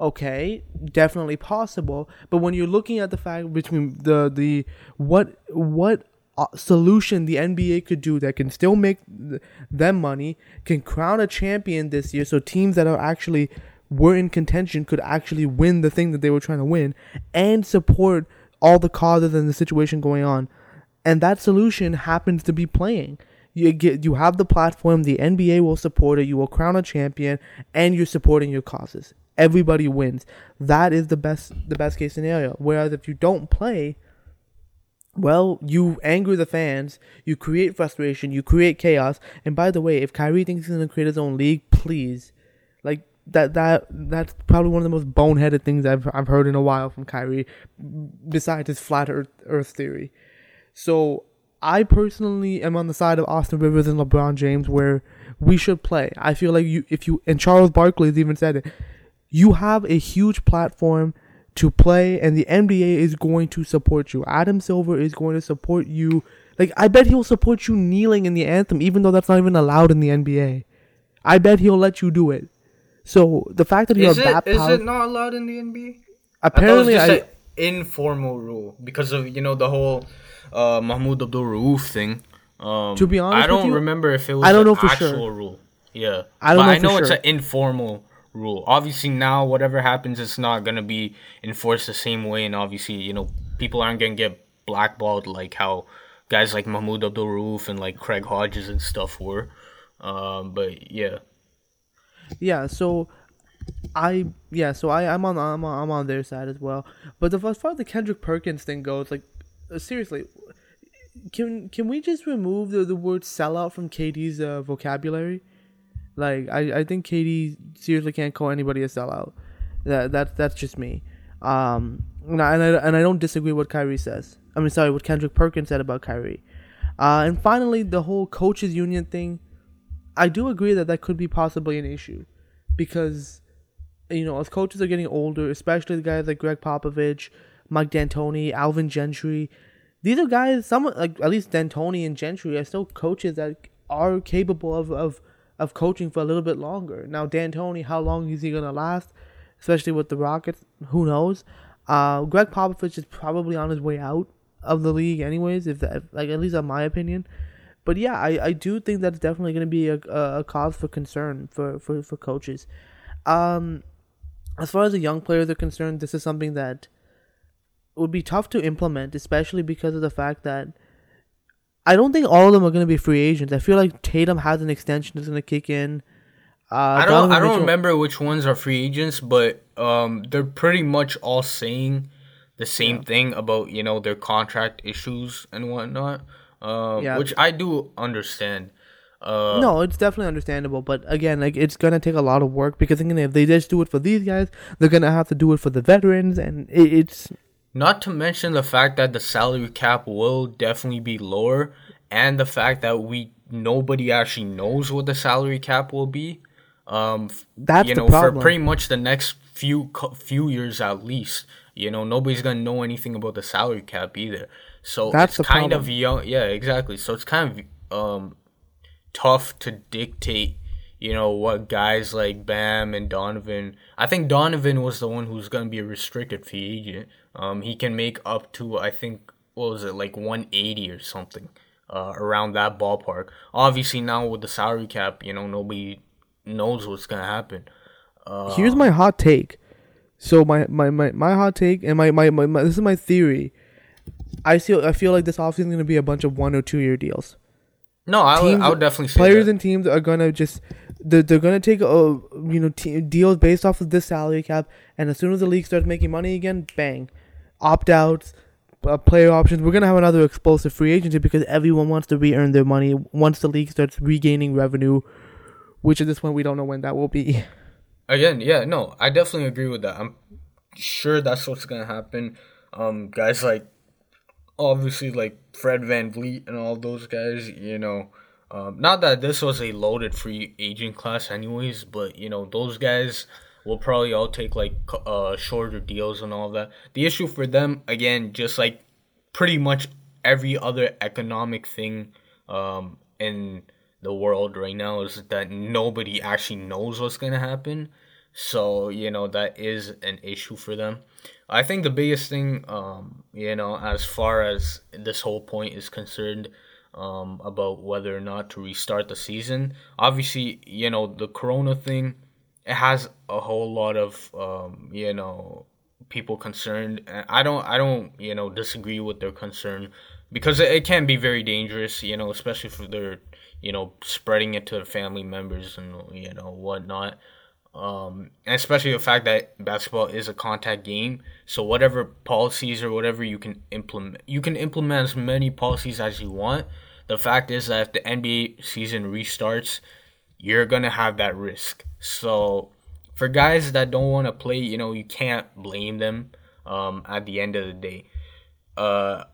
B: Okay, definitely possible. But when you're looking at the fact between the the what what solution the NBA could do that can still make them money, can crown a champion this year, so teams that are actually were in contention could actually win the thing that they were trying to win, and support all the causes and the situation going on, and that solution happens to be playing. You get you have the platform, the NBA will support it, you will crown a champion, and you're supporting your causes. Everybody wins. That is the best the best case scenario. Whereas if you don't play, well, you anger the fans, you create frustration, you create chaos. And by the way, if Kyrie thinks he's gonna create his own league, please, like that that that's probably one of the most boneheaded things I've I've heard in a while from Kyrie, besides his flat Earth Earth theory. So I personally am on the side of Austin Rivers and LeBron James, where we should play. I feel like you if you and Charles Barkley's even said it, you have a huge platform to play, and the NBA is going to support you. Adam Silver is going to support you. Like I bet he'll support you kneeling in the anthem, even though that's not even allowed in the NBA. I bet he'll let you do it. So the fact that you
C: Is it
B: that
C: is
B: power, is
C: it not allowed in the NBA?
B: apparently,
C: I
B: I,
C: it was just an informal rule because of you know the whole uh, Mahmoud Abdul Rauf thing. Um,
B: To be honest
C: I don't
B: you,
C: remember if it was
B: I don't
C: an
B: know for
C: actual
B: sure.
C: rule. Yeah,
B: I don't
C: but
B: know
C: I know it's
B: sure.
C: an informal rule. Obviously, now whatever happens, it's not gonna be enforced the same way, and obviously, you know, people aren't gonna get blackballed like how guys like Mahmoud Abdul Rauf and like Craig Hodges and stuff were. Um, but yeah,
B: yeah. So I yeah. So I I'm on I'm on, I'm on their side as well. But the, as far as the Kendrick Perkins thing goes, like uh, seriously, can can we just remove the the word sellout from KD's uh, vocabulary? Like I, I think KD seriously can't call anybody a sellout. That that that's just me. Um, and I, and I and I don't disagree what Kyrie says. I mean, sorry, what Kendrick Perkins said about Kyrie. Uh, and finally, the whole coaches union thing. I do agree that that could be possibly an issue, because, you know, as coaches are getting older, especially the guys like Gregg Popovich, Mike D'Antoni, Alvin Gentry, these are guys. Some like at least D'Antoni and Gentry are still coaches that are capable of of of coaching for a little bit longer. Now, D'Antoni, how long is he gonna last? Especially with the Rockets, who knows? Uh, Gregg Popovich is probably on his way out of the league, anyways. If that, like, at least in my opinion. But yeah, I, I do think that's definitely going to be a, a, a cause for concern for, for, for coaches. Um, as far as the young players are concerned, this is something that would be tough to implement, especially because of the fact that I don't think all of them are going to be free agents. I feel like Tatum has an extension that's going to kick in. Uh,
C: I don't
B: Donovan
C: I don't
B: Mitchell-
C: remember which ones are free agents, but um, they're pretty much all saying the same thing about you know their contract issues and whatnot. Um,
B: Yeah.
C: which I do understand. Uh,
B: No, it's definitely understandable, but again, like it's gonna take a lot of work because again, if they just do it for these guys, they're gonna have to do it for the veterans, and it, it's
C: Not to mention the fact that the salary cap will definitely be lower, and the fact that we nobody actually knows what the salary cap will be. Um,
B: That's
C: you
B: the
C: know for pretty much the next few few years at least. You know nobody's gonna know anything about the salary cap either. So
B: That's
C: it's kind
B: problem.
C: of young. Yeah, exactly. So it's kind of um tough to dictate. You know what guys like Bam and Donovan. I think Donovan was the one who's gonna be a restricted free agent. Um, he can make up to I think what was it like 180 or something, uh, around that ballpark. Obviously now with the salary cap, you know nobody knows what's gonna happen. Uh,
B: here's my hot take. So my, my, my, my hot take and my, my, my, my this is my theory. I feel I feel like this offseason is gonna be a bunch of one or two year deals.
C: No, I would,
B: Teams-
C: I would definitely say
B: Players
C: that.
B: and teams are gonna just they're, they're gonna take a you know te- deals based off of this salary cap, and as soon as the league starts making money again, bang, opt outs, uh, player options. We're gonna have another explosive free agency because everyone wants to re-earn their money once the league starts regaining revenue, which at this point we don't know when that will be.
C: Again, yeah, no, I definitely agree with that. I'm sure that's what's gonna happen. Um, guys like obviously like Fred VanVleet and all those guys, you know. Um, not that this was a loaded free agent class, anyways, but you know those guys will probably all take like uh shorter deals and all that. The issue for them, again, just like pretty much every other economic thing um in the world right now is that nobody actually knows what's gonna happen. So, you know, that is an issue for them. I think the biggest thing, um, you know, as far as this whole point is concerned, um, about whether or not to restart the season, obviously, you know, the corona thing, it has a whole lot of, um, you know, people concerned. I don't, I don't, you know, disagree with their concern because it, it can be very dangerous, you know, especially for their, you know, spreading it to their family members and you know whatnot. Um, and especially the fact that basketball is a contact game, so whatever policies or whatever you can implement, you can implement as many policies as you want. The fact is that if the NBA season restarts, you're gonna have that risk. So for guys that don't want to play, you know, you can't blame them. Um, at the end of the day, uh,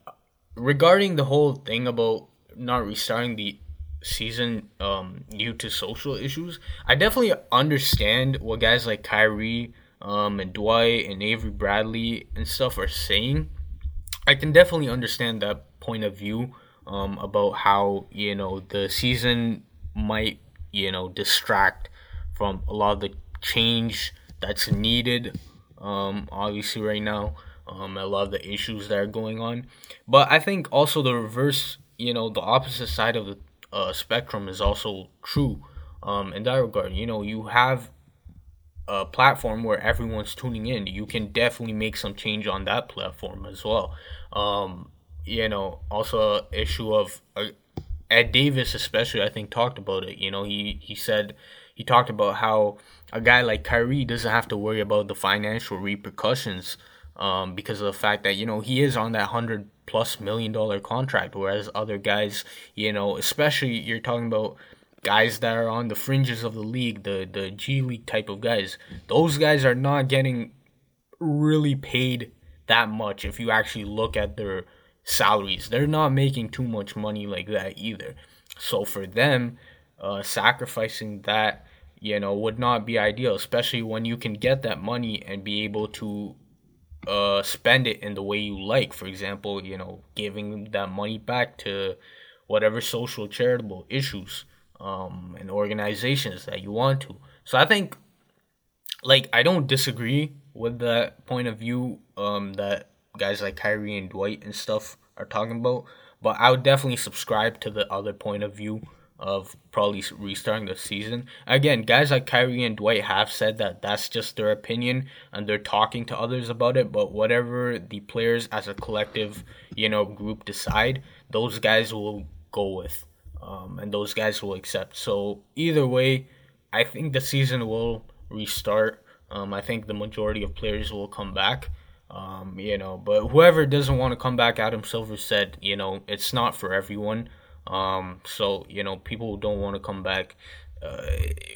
C: regarding the whole thing about not restarting the season um due to social issues, I definitely understand what guys like Kyrie um, and Dwight and Avery Bradley and stuff are saying, I can definitely understand that point of view um, about how you know the season might you know distract from a lot of the change that's needed. Um, obviously, right now, um, a lot of the issues that are going on, but I think also the reverse, you know, the opposite side of the uh, spectrum is also true. Um, in that regard, you know, you have a platform where everyone's tuning in. You can definitely make some change on that platform as well. Um, you know, also issue of uh, Ed Davis, especially, I think talked about it. You know, he he said he talked about how a guy like Kyrie doesn't have to worry about the financial repercussions um, because of the fact that you know he is on that hundred plus million dollar contract, whereas other guys, you know, especially you're talking about guys that are on the fringes of the league, the the G League type of guys, those guys are not getting really paid that much if you actually look at their salaries. They're not making too much money like that either. So for them, uh, sacrificing that, you know, would not be ideal, especially when you can get that money and be able to uh, spend it in the way you like. For example, you know, giving that money back to whatever social charitable issues um, and organizations that you want to. So I think, like, I don't disagree with that point of view um, that guys like Kyrie and Dwight and stuff are talking about, but I would definitely subscribe to the other point of view of probably restarting the season. Again, guys like Kyrie and Dwight have said that that's just their opinion and they're talking to others about it, but whatever the players as a collective, you know, group decide, those guys will go with um, and those guys will accept. So either way, I think the season will restart. Um, I think the majority of players will come back. Um, you know, but whoever doesn't want to come back, Adam Silver said, you know, it's not for everyone. Um, so you know, people who don't want to come back, uh,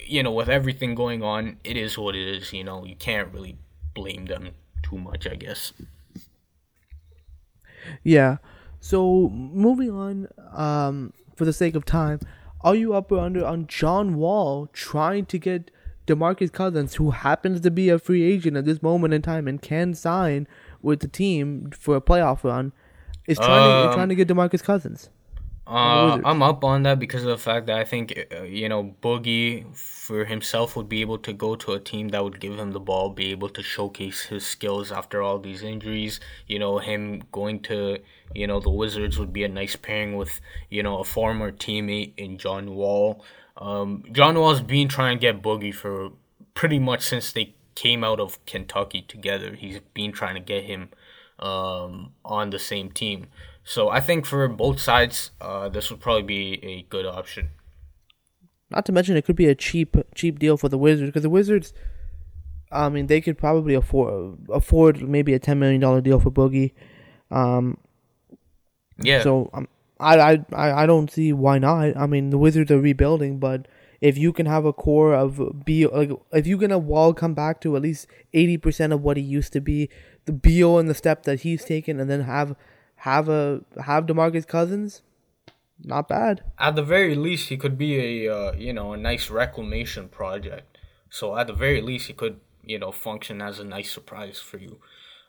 C: you know, with everything going on, it is what it is. You know, you can't really blame them too much, I guess.
B: Yeah. So moving on, um, for the sake of time, are you up or under on John Wall trying to get DeMarcus Cousins, who happens to be a free agent at this moment in time and can sign with the team for a playoff run, is trying um, to trying to get DeMarcus Cousins?
C: Uh, I'm up on that because of the fact that I think uh, you know Boogie for himself would be able to go to a team that would give him the ball, be able to showcase his skills after all these injuries. You know, him going to you know the Wizards would be a nice pairing with you know a former teammate in John Wall. Um, John Wall's been trying to get Boogie for pretty much since they came out of Kentucky together. He's been trying to get him um, on the same team. So I think for both sides, uh, this would probably be a good option.
B: Not to mention, it could be a cheap cheap deal for the Wizards because the Wizards, I mean, they could probably afford afford maybe a ten million dollar deal for Boogie. Um,
C: yeah.
B: So um, I, I I don't see why not. I mean, the Wizards are rebuilding, but if you can have a core of be like if you can have Wall come back to at least eighty percent of what he used to be, the Beal and the step that he's taken, and then have have a have Demarcus Cousins, not bad.
C: At the very least, he could be a uh, you know a nice reclamation project. So at the very least, he could you know function as a nice surprise for you.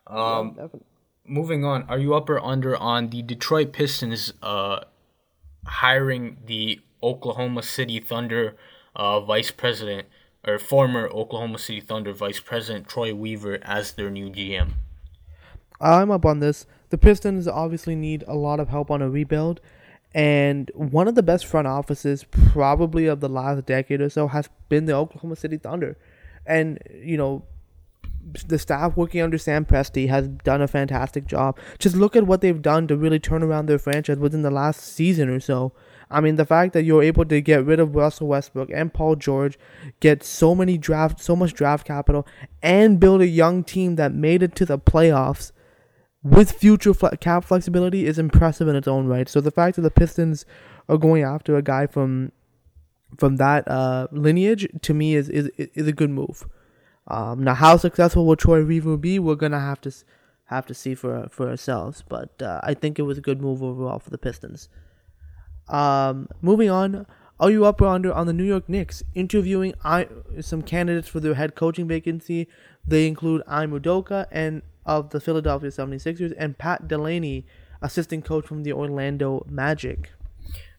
C: Um, yeah, moving on, are you up or under on the Detroit Pistons uh, hiring the Oklahoma City Thunder uh, vice president or former Oklahoma City Thunder vice president Troy Weaver as their new GM?
B: I'm up on this. The Pistons obviously need a lot of help on a rebuild, and one of the best front offices, probably of the last decade or so, has been the Oklahoma City Thunder. And, you know, the staff working under Sam Presti has done a fantastic job. Just look at what they've done to really turn around their franchise within the last season or so. I mean, the fact that you're able to get rid of Russell Westbrook and Paul George, get so many draft, so much draft capital, and build a young team that made it to the playoffs with future cap flexibility is impressive in its own right. So the fact that the Pistons are going after a guy from from that uh, lineage to me is, is is a good move. Um, now, how successful will Troy Weaver be? We're gonna have to have to see for for ourselves. But uh, I think it was a good move overall for the Pistons. Um, moving on, Are you up or under on the New York Knicks interviewing I, some candidates for their head coaching vacancy? They include Ime Udoka and of the Philadelphia 76ers and Pat Delany, assistant coach from the Orlando Magic.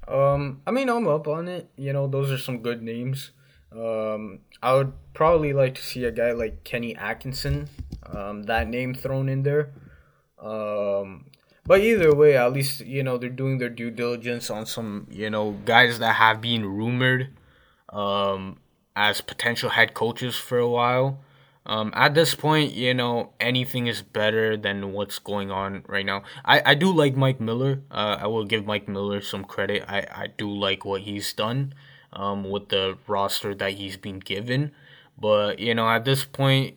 C: Um, I mean, I'm up on it. You know, those are some good names. Um, I would probably like to see a guy like Kenny Atkinson, um, that name thrown in there. Um, but either way, at least you know they're doing their due diligence on some you know guys that have been rumored um, as potential head coaches for a while. Um, at this point, you know anything is better than what's going on right now. I, I do like Mike Miller. Uh, I will give Mike Miller some credit. I, I do like what he's done um, with the roster that he's been given. But you know, at this point,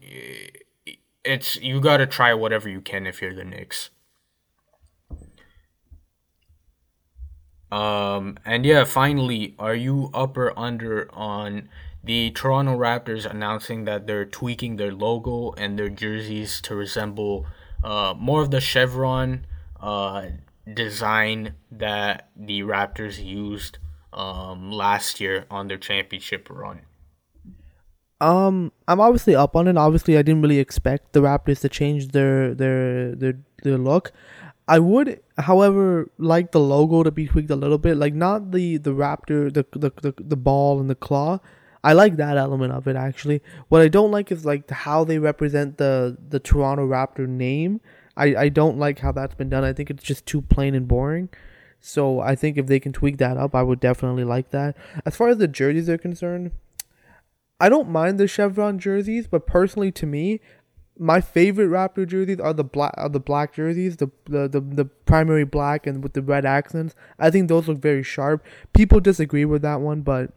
C: it's you got to try whatever you can if you're the Knicks. Um, and yeah, finally, are you up or under on the Toronto Raptors announcing that they're tweaking their logo and their jerseys to resemble uh, more of the chevron uh, design that the Raptors used um, last year on their championship run?
B: Um, I'm obviously up on it. Obviously, I didn't really expect the Raptors to change their their their their look. I would, however, like the logo to be tweaked a little bit. Like not the the Raptor, the the the, the ball and the claw. I like that element of it actually. What I don't like is like how they represent the the Toronto Raptor name. I I don't like how that's been done. I think it's just too plain and boring. So I think if they can tweak that up, I would definitely like that. As far as the jerseys are concerned, I don't mind the chevron jerseys, but personally to me, my favorite Raptor jerseys are the black are the black jerseys, the, the the the primary black and with the red accents. I think those look very sharp. People disagree with that one, but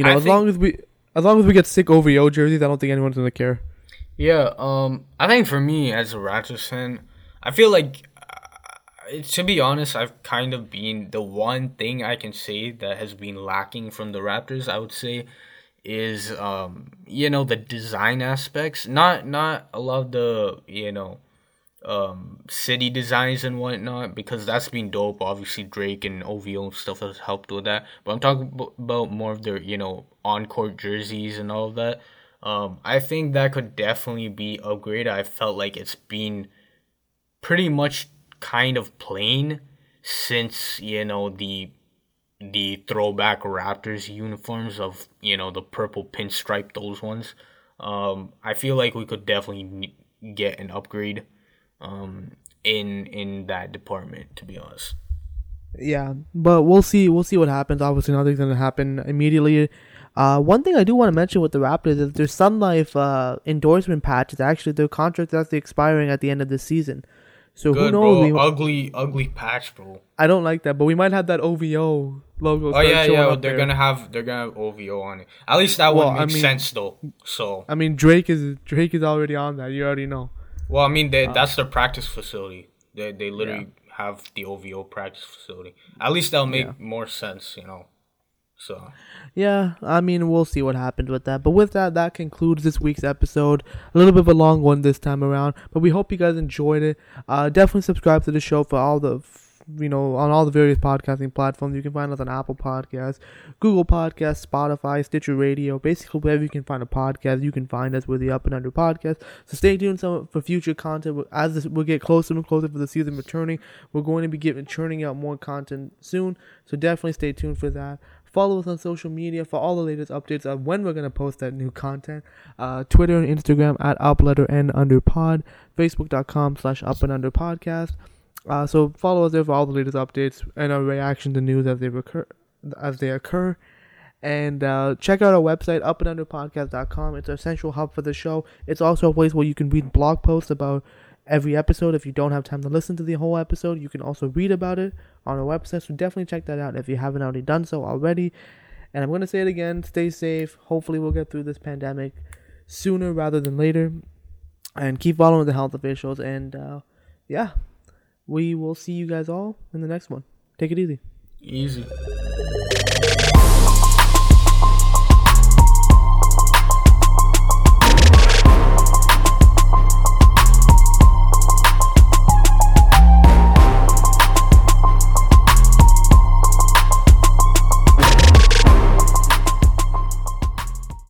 B: you know, I as long as we as long as we get sick OVO jerseys, I don't think anyone's gonna care.
C: Yeah, um, I think for me as a Raptors fan, I feel like uh, to be honest, I've kind of been the one thing I can say that has been lacking from the Raptors. I would say is um you know the design aspects not not a lot of the you know um city designs and whatnot because that's been dope. Obviously drake and ovo and stuff has helped with that. But i'm talking about more of their you know on-court jerseys and all of that. Um i think that could definitely be upgraded. I felt like it's been pretty much kind of plain since you know the the throwback Raptors uniforms of you know the purple pinstripe those ones. Um, I feel like we could definitely get an upgrade um, in in that department. To be honest.
B: Yeah, but we'll see. We'll see what happens. Obviously, nothing's gonna happen immediately. Uh, one thing I do want to mention with the Raptors is their Sun Life uh, endorsement patch is actually their contract is actually expiring at the end of this season. So
C: Good, who knows? Bro. ugly, ugly patch, bro.
B: I don't like that, but we might have that OVO logo.
C: Oh yeah, yeah. They're there. gonna have they're gonna have OVO on it. At least that well, one makes I mean, sense though. So
B: I mean, Drake is Drake is already on that. You already know.
C: Well, I mean, they, uh, that's their practice facility. They they literally yeah. have the OVO practice facility. At least that'll make yeah. more sense, you know. So
B: yeah, I mean we'll see what happens with that. But with that, that concludes this week's episode. A little bit of a long one this time around, but we hope you guys enjoyed it. Uh, definitely subscribe to the show for all the you know, on all the various podcasting platforms. You can find us on Apple Podcasts, Google Podcasts, Spotify, Stitcher Radio, basically wherever you can find a podcast, you can find us with the Up and Under podcast. So stay tuned for future content. As this, we'll get closer and closer for the season returning, we're going to be giving churning out more content soon. So definitely stay tuned for that. Follow us on social media for all the latest updates of when we're going to post that new content. Uh, Twitter and Instagram at up letter n under pod, Facebook.com slash up and under podcast. Uh, so follow us there for all the latest updates and our reaction to news as they occur. As they occur. And uh, check out our website, upandunderpodcast.com. It's our central hub for the show. It's also a place where you can read blog posts about every episode. If you don't have time to listen to the whole episode, you can also read about it on our website. So definitely check that out if you haven't already done so already. And I'm going to say it again stay safe. Hopefully, we'll get through this pandemic sooner rather than later. And keep following the health officials. And uh, yeah, we will see you guys all in the next one. Take it easy.
C: Easy.